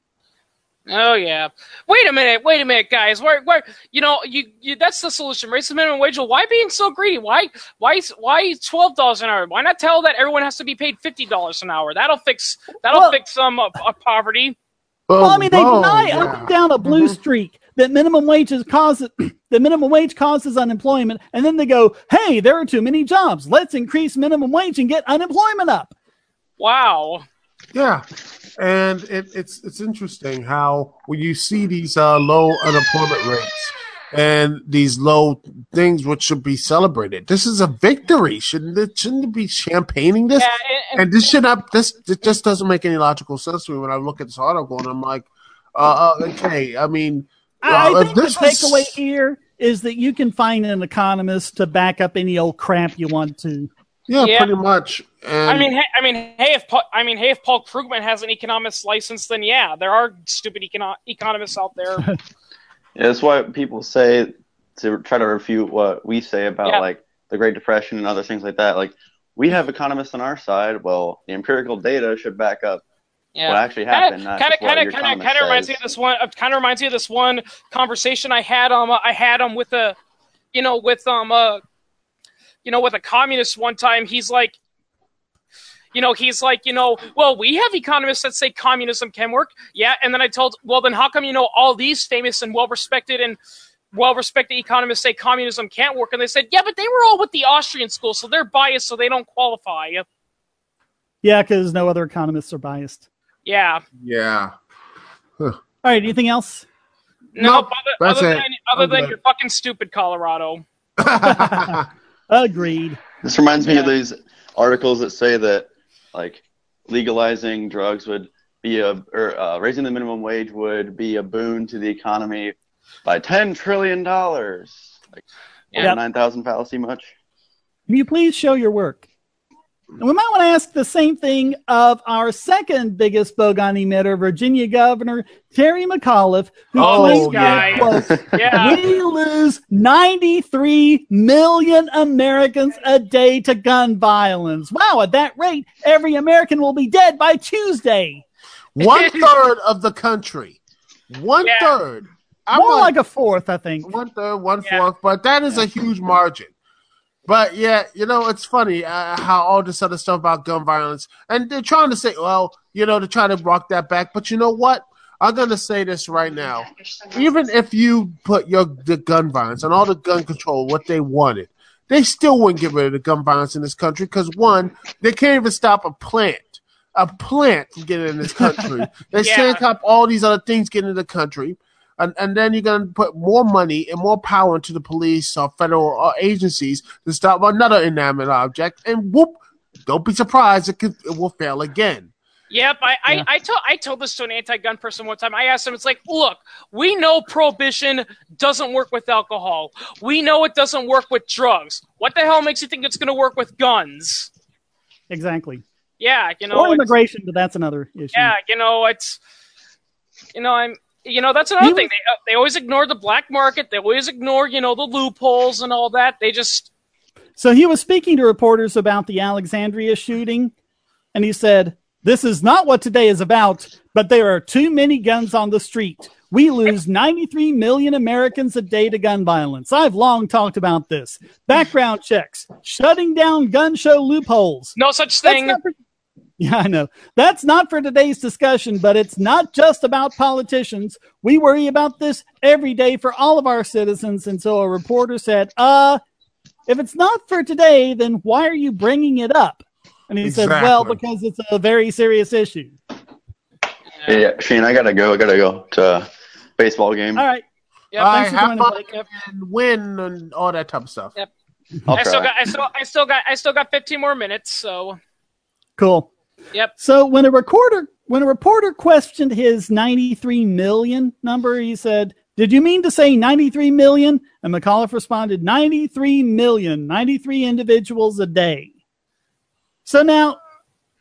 Oh yeah. Wait a minute. Wait a minute, guys. Where where you know you, you that's the solution. Raise the minimum wage. Well, why being so greedy? Why why why twelve dollars an hour? Why not tell that everyone has to be paid fifty dollars an hour? That'll fix that'll Well- fix some uh, uh, poverty. Well, I mean, they Oh, deny yeah. up and down a blue streak that minimum wages causes the minimum wage causes unemployment, and then they go, "Hey, there are too many jobs. Let's increase minimum wage and get unemployment up." Wow. Yeah, and it, it's it's interesting how when you see these uh, low unemployment rates and these low things which should be celebrated, this is a victory. Shouldn't it? Shouldn't it be champagneing this? Yeah, and, and And this should not. This it just doesn't make any logical sense to me when I look at this article and I'm like, uh, uh, okay. I mean, I uh, I think the this was- takeaway here is that you can find an economist to back up any old crap you want to. yeah, Yeah. pretty much. And I mean, hey, I mean, hey, if Paul, I mean, hey, if Paul Krugman has an economist's license, then yeah, there are stupid econo- economists out there. Yeah, that's why people say to try to refute what we say about Yeah. like the Great Depression and other things like that. Like we have economists on our side. Well, the empirical data should back up Yeah. what actually happened. Kind of, kind of, kind of, kind of reminds me of this one. Kind of reminds me of this one conversation I had. Um, I had um with a, you know, with um uh, you know, with a communist one time. He's like, you know, he's like, you know, well, we have economists that say communism can work. Yeah, and then I told, well, then how come you know all these famous and well respected and well respected economists say communism can't work? And they said, yeah, but they were all with the Austrian school, so they're biased, so they don't qualify. Yeah, because no other economists are biased. Yeah. yeah, All right, anything else? No, Nope, other, that's other it. than other than your fucking stupid Colorado. Agreed. This reminds me of these articles that say that like legalizing drugs would be a or uh, raising the minimum wage would be a boon to the economy by ten trillion dollars. Like Yeah. nine thousand fallacy much? Can you please show your work? And we might want to ask the same thing of our second biggest bogon emitter, Virginia Governor Terry McAuliffe, who Oh, claims yeah. that, Yeah. we lose 93 million Americans a day to gun violence. Wow, at that rate, every American will be dead by Tuesday. One third of the country. One Yeah. third. I'm More not- like a fourth, I think. one third, one Yeah. fourth, but that is a huge margin. But yeah, you know, it's funny uh, how all this other stuff about gun violence, and they're trying to say, well, you know, to try to rock that back. But you know what? I'm gonna say this right now. Even if you put your the gun violence and all the gun control what they wanted, they still wouldn't get rid of the gun violence in this country because one, they can't even stop a plant, a plant from getting in this country. they Yeah. can't stop all these other things getting in the country. And, and then you're going to put more money and more power into the police or federal uh, agencies to stop another inanimate object. And whoop, don't be surprised, it, could, it will fail again. Yep, I, I, Yeah. I, told, I told this to an anti-gun person one time. I asked him, it's like, look, we know prohibition doesn't work with alcohol. We know it doesn't work with drugs. What the hell makes you think it's going to work with guns? Exactly. Yeah, you know, or immigration, but that's another issue. yeah, you know, it's, you know, I'm, you know, that's another He thing. They, uh, they always ignore the black market. They always ignore, you know, the loopholes and all that. They just, So he was speaking to reporters about the Alexandria shooting, and he said, This is not what today is about, but there are too many guns on the street. We lose 93 million Americans a day to gun violence. I've long talked about this. Background checks, shutting down gun show loopholes. no such thing. not yeah, I know. That's not for today's discussion, but it's not just about politicians. We worry about this every day for all of our citizens. And so a reporter said, uh, if it's not for today, then why are you bringing it up? And he said, well, because it's a very serious issue. Yeah, Shane, I gotta go. I gotta go to a baseball game. All right. Yep, All thanks right, for have joining, fun Blake. Yep. and win and all that type of stuff. Yep. I'll I still got, I still, I still got, I still got 15 more minutes. So, Cool. Yep. So when a recorder when a reporter questioned his 93 million number, he said, "Did you mean to say 93 million?" And McAuliffe responded, "93 million, 93 individuals a day." So now,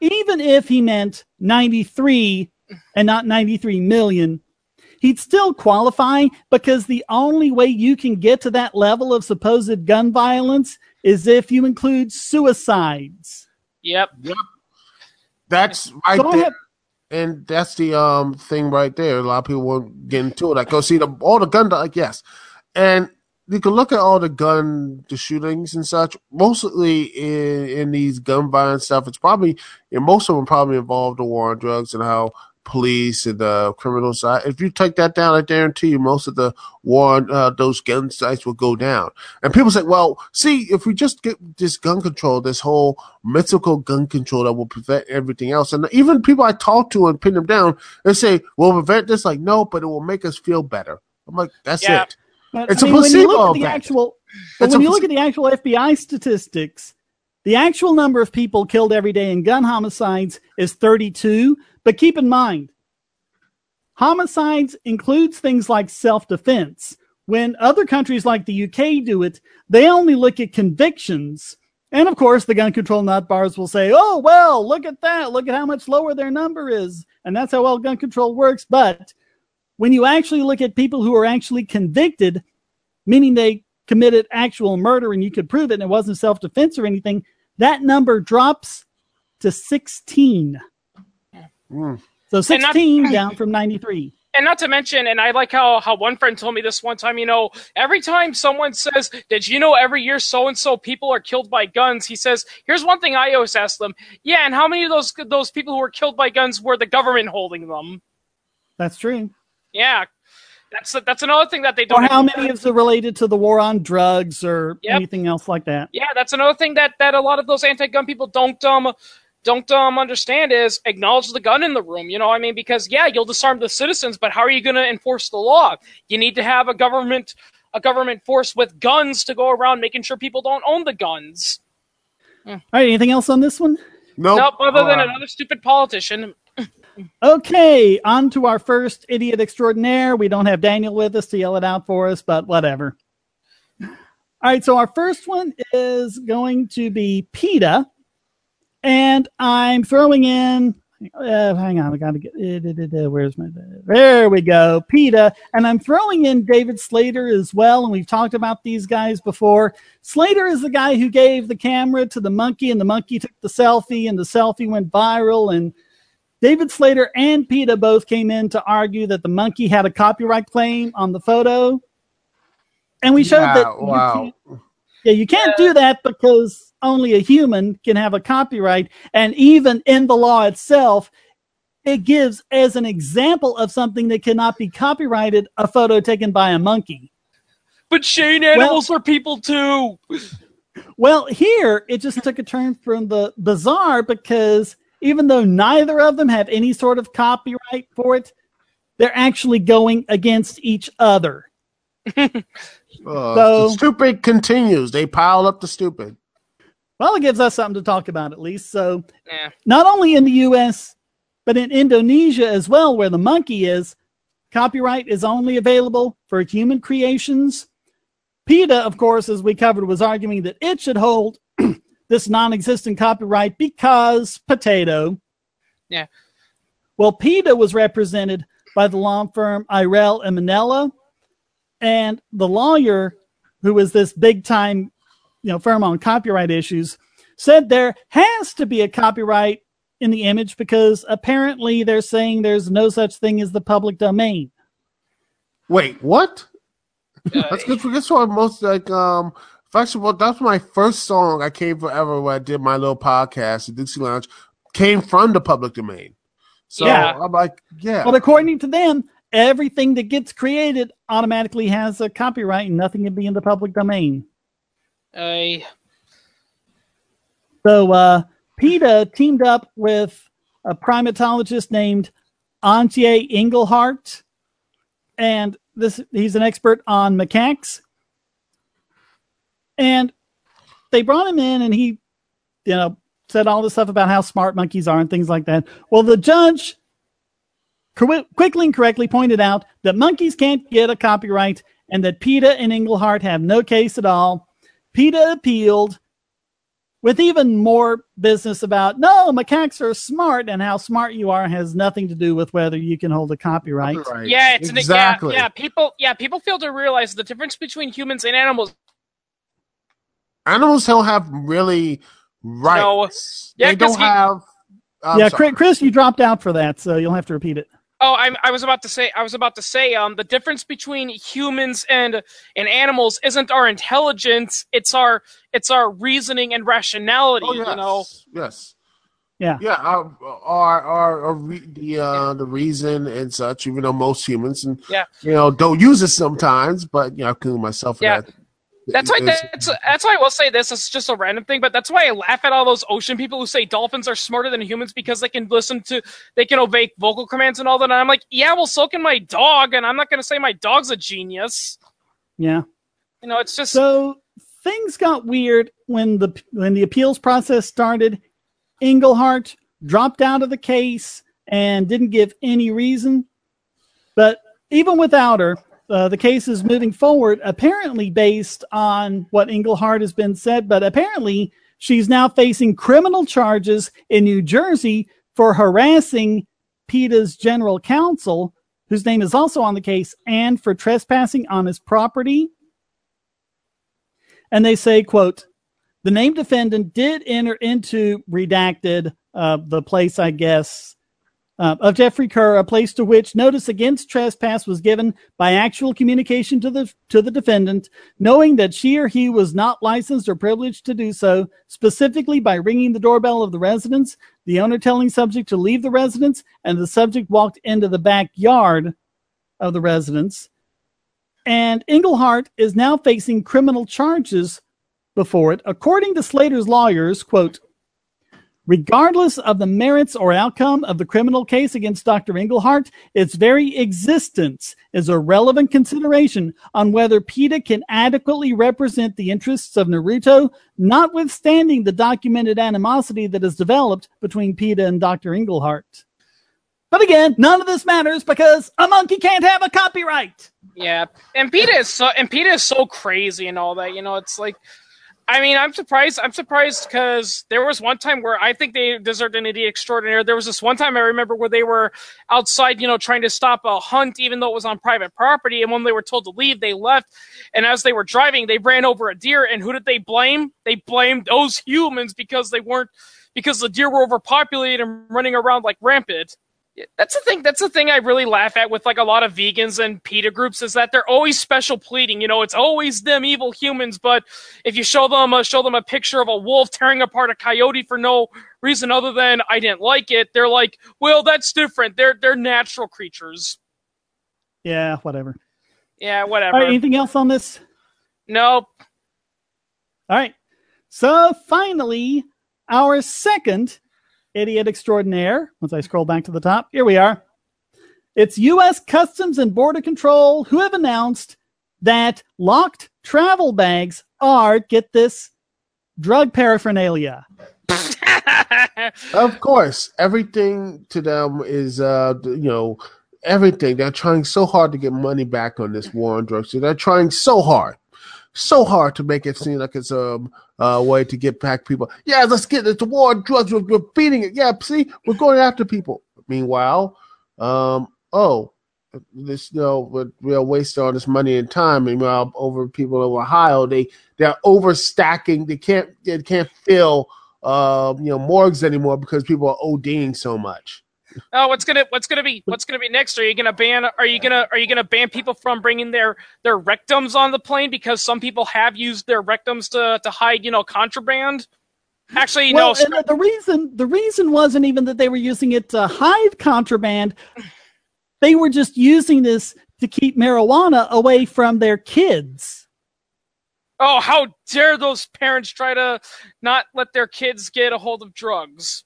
even if he meant 93 and not 93 million, he'd still qualify because the only way you can get to that level of supposed gun violence is if you include suicides. yep. That's right So there. and that's the um thing right there. A lot of people won't get into it. Like, go see the all the gun, like yes, and you can look at all the gun, the shootings and such. Mostly in, in these gun violence stuff, it's probably and most of them probably involve the war on drugs and how police and the criminal side. If you take that down, I guarantee you most of the war on uh, those gun sites will go down. And people say, well, see, if we just get this gun control, this whole mythical gun control that will prevent everything else. And even people I talk to and pin them down, they say, will prevent this? Like, no, but it will make us feel better. I'm like, that's Yeah. it. But, It's I a mean, when you look placebo at the actual, but when you look at the actual FBI statistics, the actual number of people killed every day in gun homicides is 32. But keep in mind, homicides includes things like self-defense. When other countries like the UK do it, they only look at convictions. And of course, the gun control nut bars will say, "Oh well, look at that! Look at how much lower their number is," and that's how well gun control works. But when you actually look at people who are actually convicted, meaning they committed actual murder and you could prove it and it wasn't self defense or anything, that number drops to 16. Mm. So And not- 16 down from 93. And not to mention, and I like how, how one friend told me this one time, you know, every time someone says, Did you know every year so and so people are killed by guns? He says, Here's one thing I always ask them. Yeah, and how many of those those people who were killed by guns were the government holding them? That's true. Yeah. That's that's another thing that they don't how many is related to the war on drugs or Yep. anything else like that? Yeah, that's another thing that, that a lot of those anti gun people don't um don't um, understand is acknowledge the gun in the room. You know, I mean, because yeah, you'll disarm the citizens, but how are you going to enforce the law? You need to have a government a government force with guns to go around making sure people don't own the guns. All right, anything else on this one? Nope. Nope, other than All right. another stupid politician. Okay, on to our first idiot extraordinaire. We don't have Daniel with us to yell it out for us, but whatever. All right, so our first one is going to be PETA, and I'm throwing in. Uh, hang on, I gotta get. Uh, where's my? There we go, PETA, and I'm throwing in David Slater as well. And we've talked about these guys before. Slater is the guy who gave the camera to the monkey, and the monkey took the selfie, and the selfie went viral, and David Slater and PETA both came in to argue that the monkey had a copyright claim on the photo. And we showed Yeah, that you wow. can't- yeah, you can't do that because only a human can have a copyright. And even in the law itself, it gives as an example of something that cannot be copyrighted a photo taken by a monkey. But Shane animals are people too. Well, here it just took a turn from the bizarre because even though neither of them have any sort of copyright for it, they're actually going against each other. Uh, So- the stupid continues. They pile up the stupid. Well, it gives us something to talk about at least. So, Yeah. not only in the US, but in Indonesia as well, where the monkey is, copyright is only available for human creations. PETA, of course, as we covered, was arguing that it should hold this non existent copyright because potato. Yeah. Well, PETA was represented by the law firm Irell and Manella, and the lawyer, who was this big time, you know, firm on copyright issues, said there has to be a copyright in the image because apparently they're saying there's no such thing as the public domain. Wait, what? Uh, That's good. for- That's what most like. Um, actually, well, that's my first song I came forever when I did my little podcast, the Dixie Lounge, came from the public domain. So Yeah. I'm like, yeah. But according to them, everything that gets created automatically has a copyright and nothing can be in the public domain. I So uh, PETA teamed up with a primatologist named Antje Engelhardt, and this he's an expert on macaques. And they brought him in, and he, you know, said all this stuff about how smart monkeys are and things like that. Well, the judge qu- quickly and correctly pointed out that monkeys can't get a copyright, and that PETA and Engelhardt have no case at all. PETA appealed with even more business about no, macaques are smart, and how smart you are has nothing to do with whether you can hold a copyright. Right. yeah, it's an, exactly. yeah, yeah. People, yeah, people fail to realize the difference between humans and animals. Animals don't have really rights. Yeah, they don't he- have. I'm yeah, sorry. Chris, Chris, you dropped out for that, so you'll have to repeat it. Oh, I'm, I was about to say. I was about to say. Um, the difference between humans and and animals isn't our intelligence. It's our it's our reasoning and rationality. Oh, yes. You know. Yes. Yeah. Yeah, our, our, our, our re- the uh, the reason and such. Even though most humans and Yeah. you know don't use it sometimes, but you know, I include myself in Yeah. that. That's why that's that's why I will say this. It's just a random thing, but that's why I laugh at all those ocean people who say dolphins are smarter than humans because they can listen to they can obey vocal commands and all that. And I'm like, yeah, well, so can my dog, and I'm not going to say my dog's a genius. Yeah. You know, it's just So things got weird when the when the appeals process started. Engelhardt dropped out of the case and didn't give any reason. But even without her, uh, the case is moving forward, apparently based on what Engelhardt has been said. But apparently, she's now facing criminal charges in New Jersey for harassing PETA's general counsel, whose name is also on the case, and for trespassing on his property and they say quote the named defendant did enter into redacted uh, the place i guess uh, of jeffrey kerr a place to which notice against trespass was given by actual communication to the to the defendant knowing that she or he was not licensed or privileged to do so specifically by ringing the doorbell of the residence the owner telling subject to leave the residence and the subject walked into the backyard of the residence and Engelhardt is now facing criminal charges before it. According to Slater's lawyers, quote, Regardless of the merits or outcome of the criminal case against Dr. Engelhardt, its very existence is a relevant consideration on whether PETA can adequately represent the interests of Naruto, notwithstanding the documented animosity that has developed between PETA and Dr. Engelhardt. But again, none of this matters because a monkey can't have a copyright. Yeah, and PETA is so and PETA is so crazy and all that. You know, it's like I mean, I'm surprised. I'm surprised because there was one time where I think they deserved an idiot extraordinaire. There was this one time I remember where they were outside, you know, trying to stop a hunt, even though it was on private property. And when they were told to leave, they left. And as they were driving, they ran over a deer. And who did they blame? They blamed those humans because they weren't, because the deer were overpopulated and running around like rampant that's the thing. That's the thing I really laugh at with like a lot of vegans and PETA groups is that they're always special pleading. You know, it's always them evil humans. But if you show them a, show them a picture of a wolf tearing apart a coyote for no reason other than I didn't like it, they're like, well, that's different. They're they're natural creatures. Yeah, whatever. Yeah, whatever. anything else on this? Nope. All right. So finally, our second idiot extraordinaire. Once I scroll back to the top, here we are. It's U.S. Customs and Border Control who have announced that locked travel bags are, get this, drug paraphernalia. of course, everything to them is, uh, you know, everything. They're trying so hard to get money back on this war on drugs. They're trying so hard so hard to make it seem like it's um, a way to get back people. Yeah, let's get it. The war on drugs. We're, we're beating it. Yeah, see, we're going after people. Meanwhile, um, oh, this you know we are wasting all this money and time. Meanwhile, over people in Ohio, they they're overstacking. They can't they can't fill uh, you know morgues anymore because people are ODing so much. Oh, what's gonna what's gonna be what's gonna be next? Are you gonna ban are you gonna are you gonna ban people from bringing their their rectums on the plane because some people have used their rectums to to hide you know contraband? Actually, well, no. the reason the reason wasn't even that they were using it to hide contraband. They were just using this to keep marijuana away from their kids. Oh, how dare those parents try to not let their kids get a hold of drugs?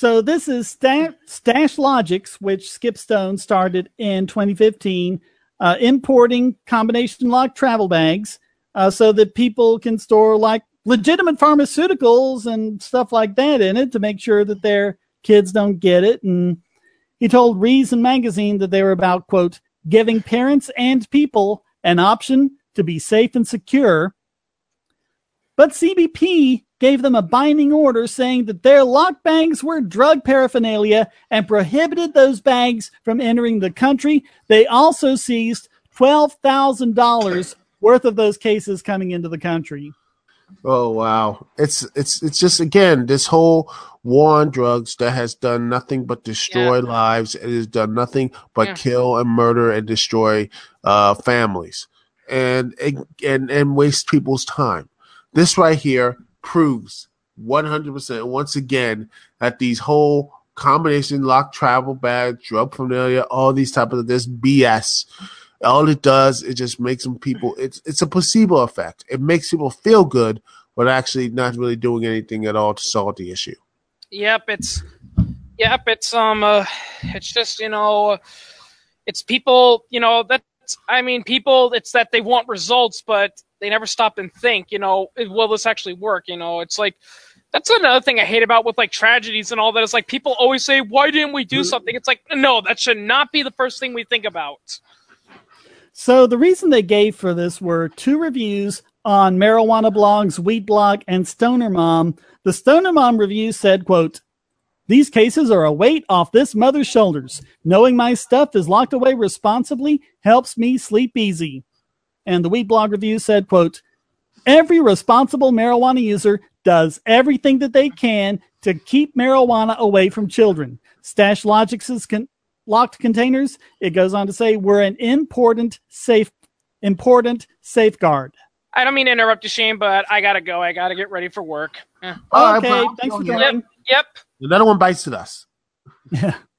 So this is Stash, Logics, which Skip Stone started in 2015, uh, importing combination lock travel bags uh, so that people can store like legitimate pharmaceuticals and stuff like that in it to make sure that their kids don't get it. And he told Reason magazine that they were about, quote, giving parents and people an option to be safe and secure. But CBP gave them a binding order saying that their lock bags were drug paraphernalia and prohibited those bags from entering the country. They also seized $12,000 worth of those cases coming into the country. Oh wow. It's it's it's just again this whole war on drugs that has done nothing but destroy yeah. lives. It has done nothing but yeah. kill and murder and destroy uh, families and and and waste people's time. This right here proves 100% once again that these whole combination lock travel bag drug familiar all these type of this bs all it does is just makes some people it's it's a placebo effect. It makes people feel good but actually not really doing anything at all to solve the issue. Yep it's yep it's um uh, it's just you know it's people you know that's i mean people it's that they want results but they never stop and think, you know, will this actually work? You know, it's like that's another thing I hate about with like tragedies and all that. Is like people always say, "Why didn't we do mm-hmm. something?" It's like, no, that should not be the first thing we think about. So the reason they gave for this were two reviews on marijuana blogs, Weed Blog, and Stoner Mom. The Stoner Mom review said, "quote." These cases are a weight off this mother's shoulders. Knowing my stuff is locked away responsibly helps me sleep easy and the Weed Blog review said, quote, every responsible marijuana user does everything that they can to keep marijuana away from children. Stash Logic's con- locked containers, it goes on to say, were an important safe important safeguard. I don't mean to interrupt you, Shane, but I gotta go. I gotta get ready for work. Oh, yeah. Okay, right, thanks for joining. Yep. yep. Another one bites at us. Yeah.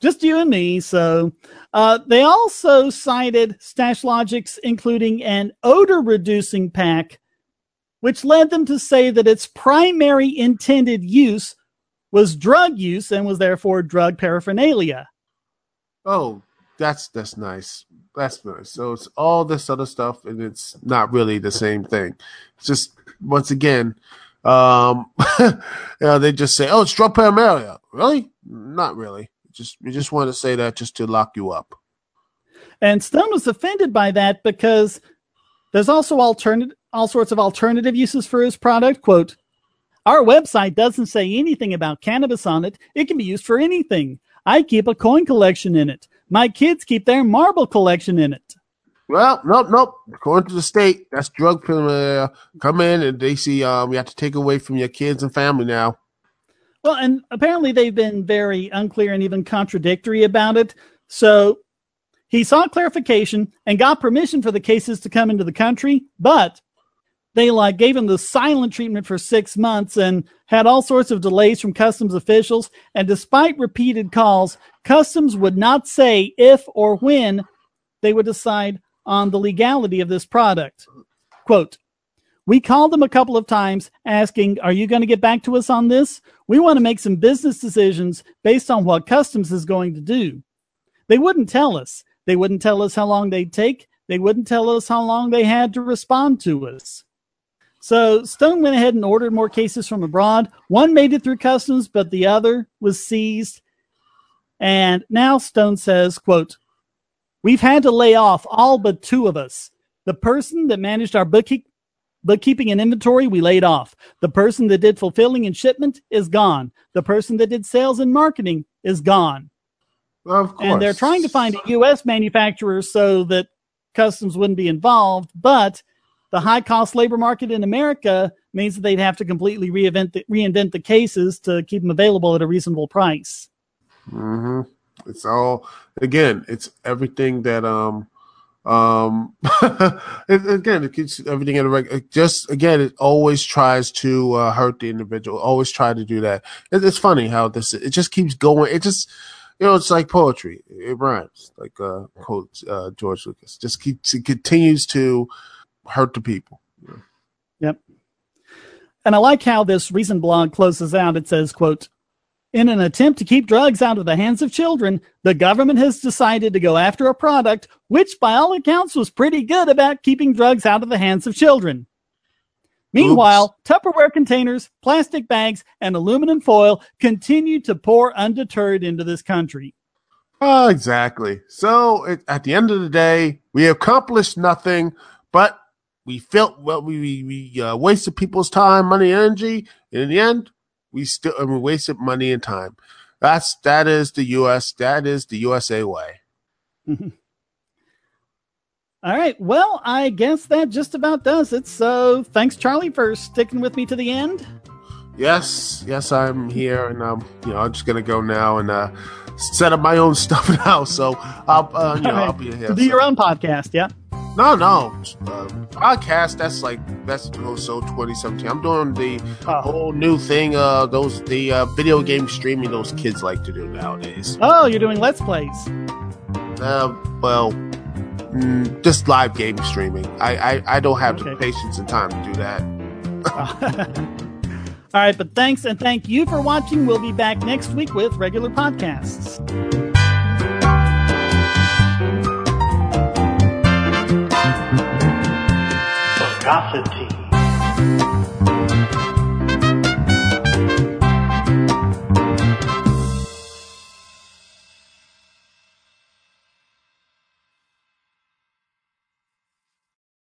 Just you and me. So uh, they also cited Stash Logics, including an odor reducing pack which led them to say that its primary intended use was drug use and was therefore drug paraphernalia. Oh, that's that's nice. That's nice. So it's all this other stuff, and it's not really the same thing. It's just once again, um, you know, they just say, "Oh, it's drug paraphernalia." Really? Not really. Just we just want to say that just to lock you up. And Stone was offended by that because there's also alternative, all sorts of alternative uses for his product. Quote, our website doesn't say anything about cannabis on it. It can be used for anything. I keep a coin collection in it. My kids keep their marble collection in it. Well, nope, nope. According to the state, that's drug uh, come in and they see um you have to take away from your kids and family now. Well, and apparently they've been very unclear and even contradictory about it. So he sought clarification and got permission for the cases to come into the country, but they like gave him the silent treatment for six months and had all sorts of delays from customs officials. And despite repeated calls, customs would not say if or when they would decide on the legality of this product. Quote, we called them a couple of times asking, Are you going to get back to us on this? We want to make some business decisions based on what customs is going to do. They wouldn't tell us. They wouldn't tell us how long they'd take. They wouldn't tell us how long they had to respond to us. So Stone went ahead and ordered more cases from abroad. One made it through customs, but the other was seized. And now Stone says, quote, We've had to lay off all but two of us. The person that managed our bookkeep- bookkeeping an inventory, we laid off. The person that did fulfilling and shipment is gone. The person that did sales and marketing is gone. Of course. And they're trying to find a U.S. manufacturer so that customs wouldn't be involved, but the high cost labor market in America means that they'd have to completely reinvent the, reinvent the cases to keep them available at a reasonable price. Mm-hmm. It's all again. It's everything that um um again it keeps everything in reg- it just again it always tries to uh, hurt the individual. Always try to do that. It, it's funny how this it just keeps going. It just you know, it's like poetry. It rhymes, like uh, quotes uh, George Lucas. Just keeps it continues to hurt the people. Yep. And I like how this recent blog closes out. It says, quote, in an attempt to keep drugs out of the hands of children, the government has decided to go after a product which, by all accounts, was pretty good about keeping drugs out of the hands of children. Meanwhile, Oops. Tupperware containers, plastic bags, and aluminum foil continue to pour undeterred into this country. Oh, exactly. So it, at the end of the day, we accomplished nothing, but we felt well. We we uh, wasted people's time, money, energy, and in the end, we still and we wasted money and time. That's that is the U.S. That is the USA way. All right. Well, I guess that just about does it. So thanks, Charlie, for sticking with me to the end. Yes, yes, I'm here, and I'm you know, I'm just gonna go now and uh, set up my own stuff now. So I'll, uh, you know, right. I'll be here. Do so. your own podcast, yeah. No, no. Uh, podcast, that's like, that's so 2017. I'm doing the oh. whole new thing, uh, those, the uh, video game streaming those kids like to do nowadays. Oh, you're doing Let's Plays. Uh, well, mm, just live game streaming. I, I, I don't have okay. the patience and time to do that. All right, but thanks and thank you for watching. We'll be back next week with regular podcasts. Bogosity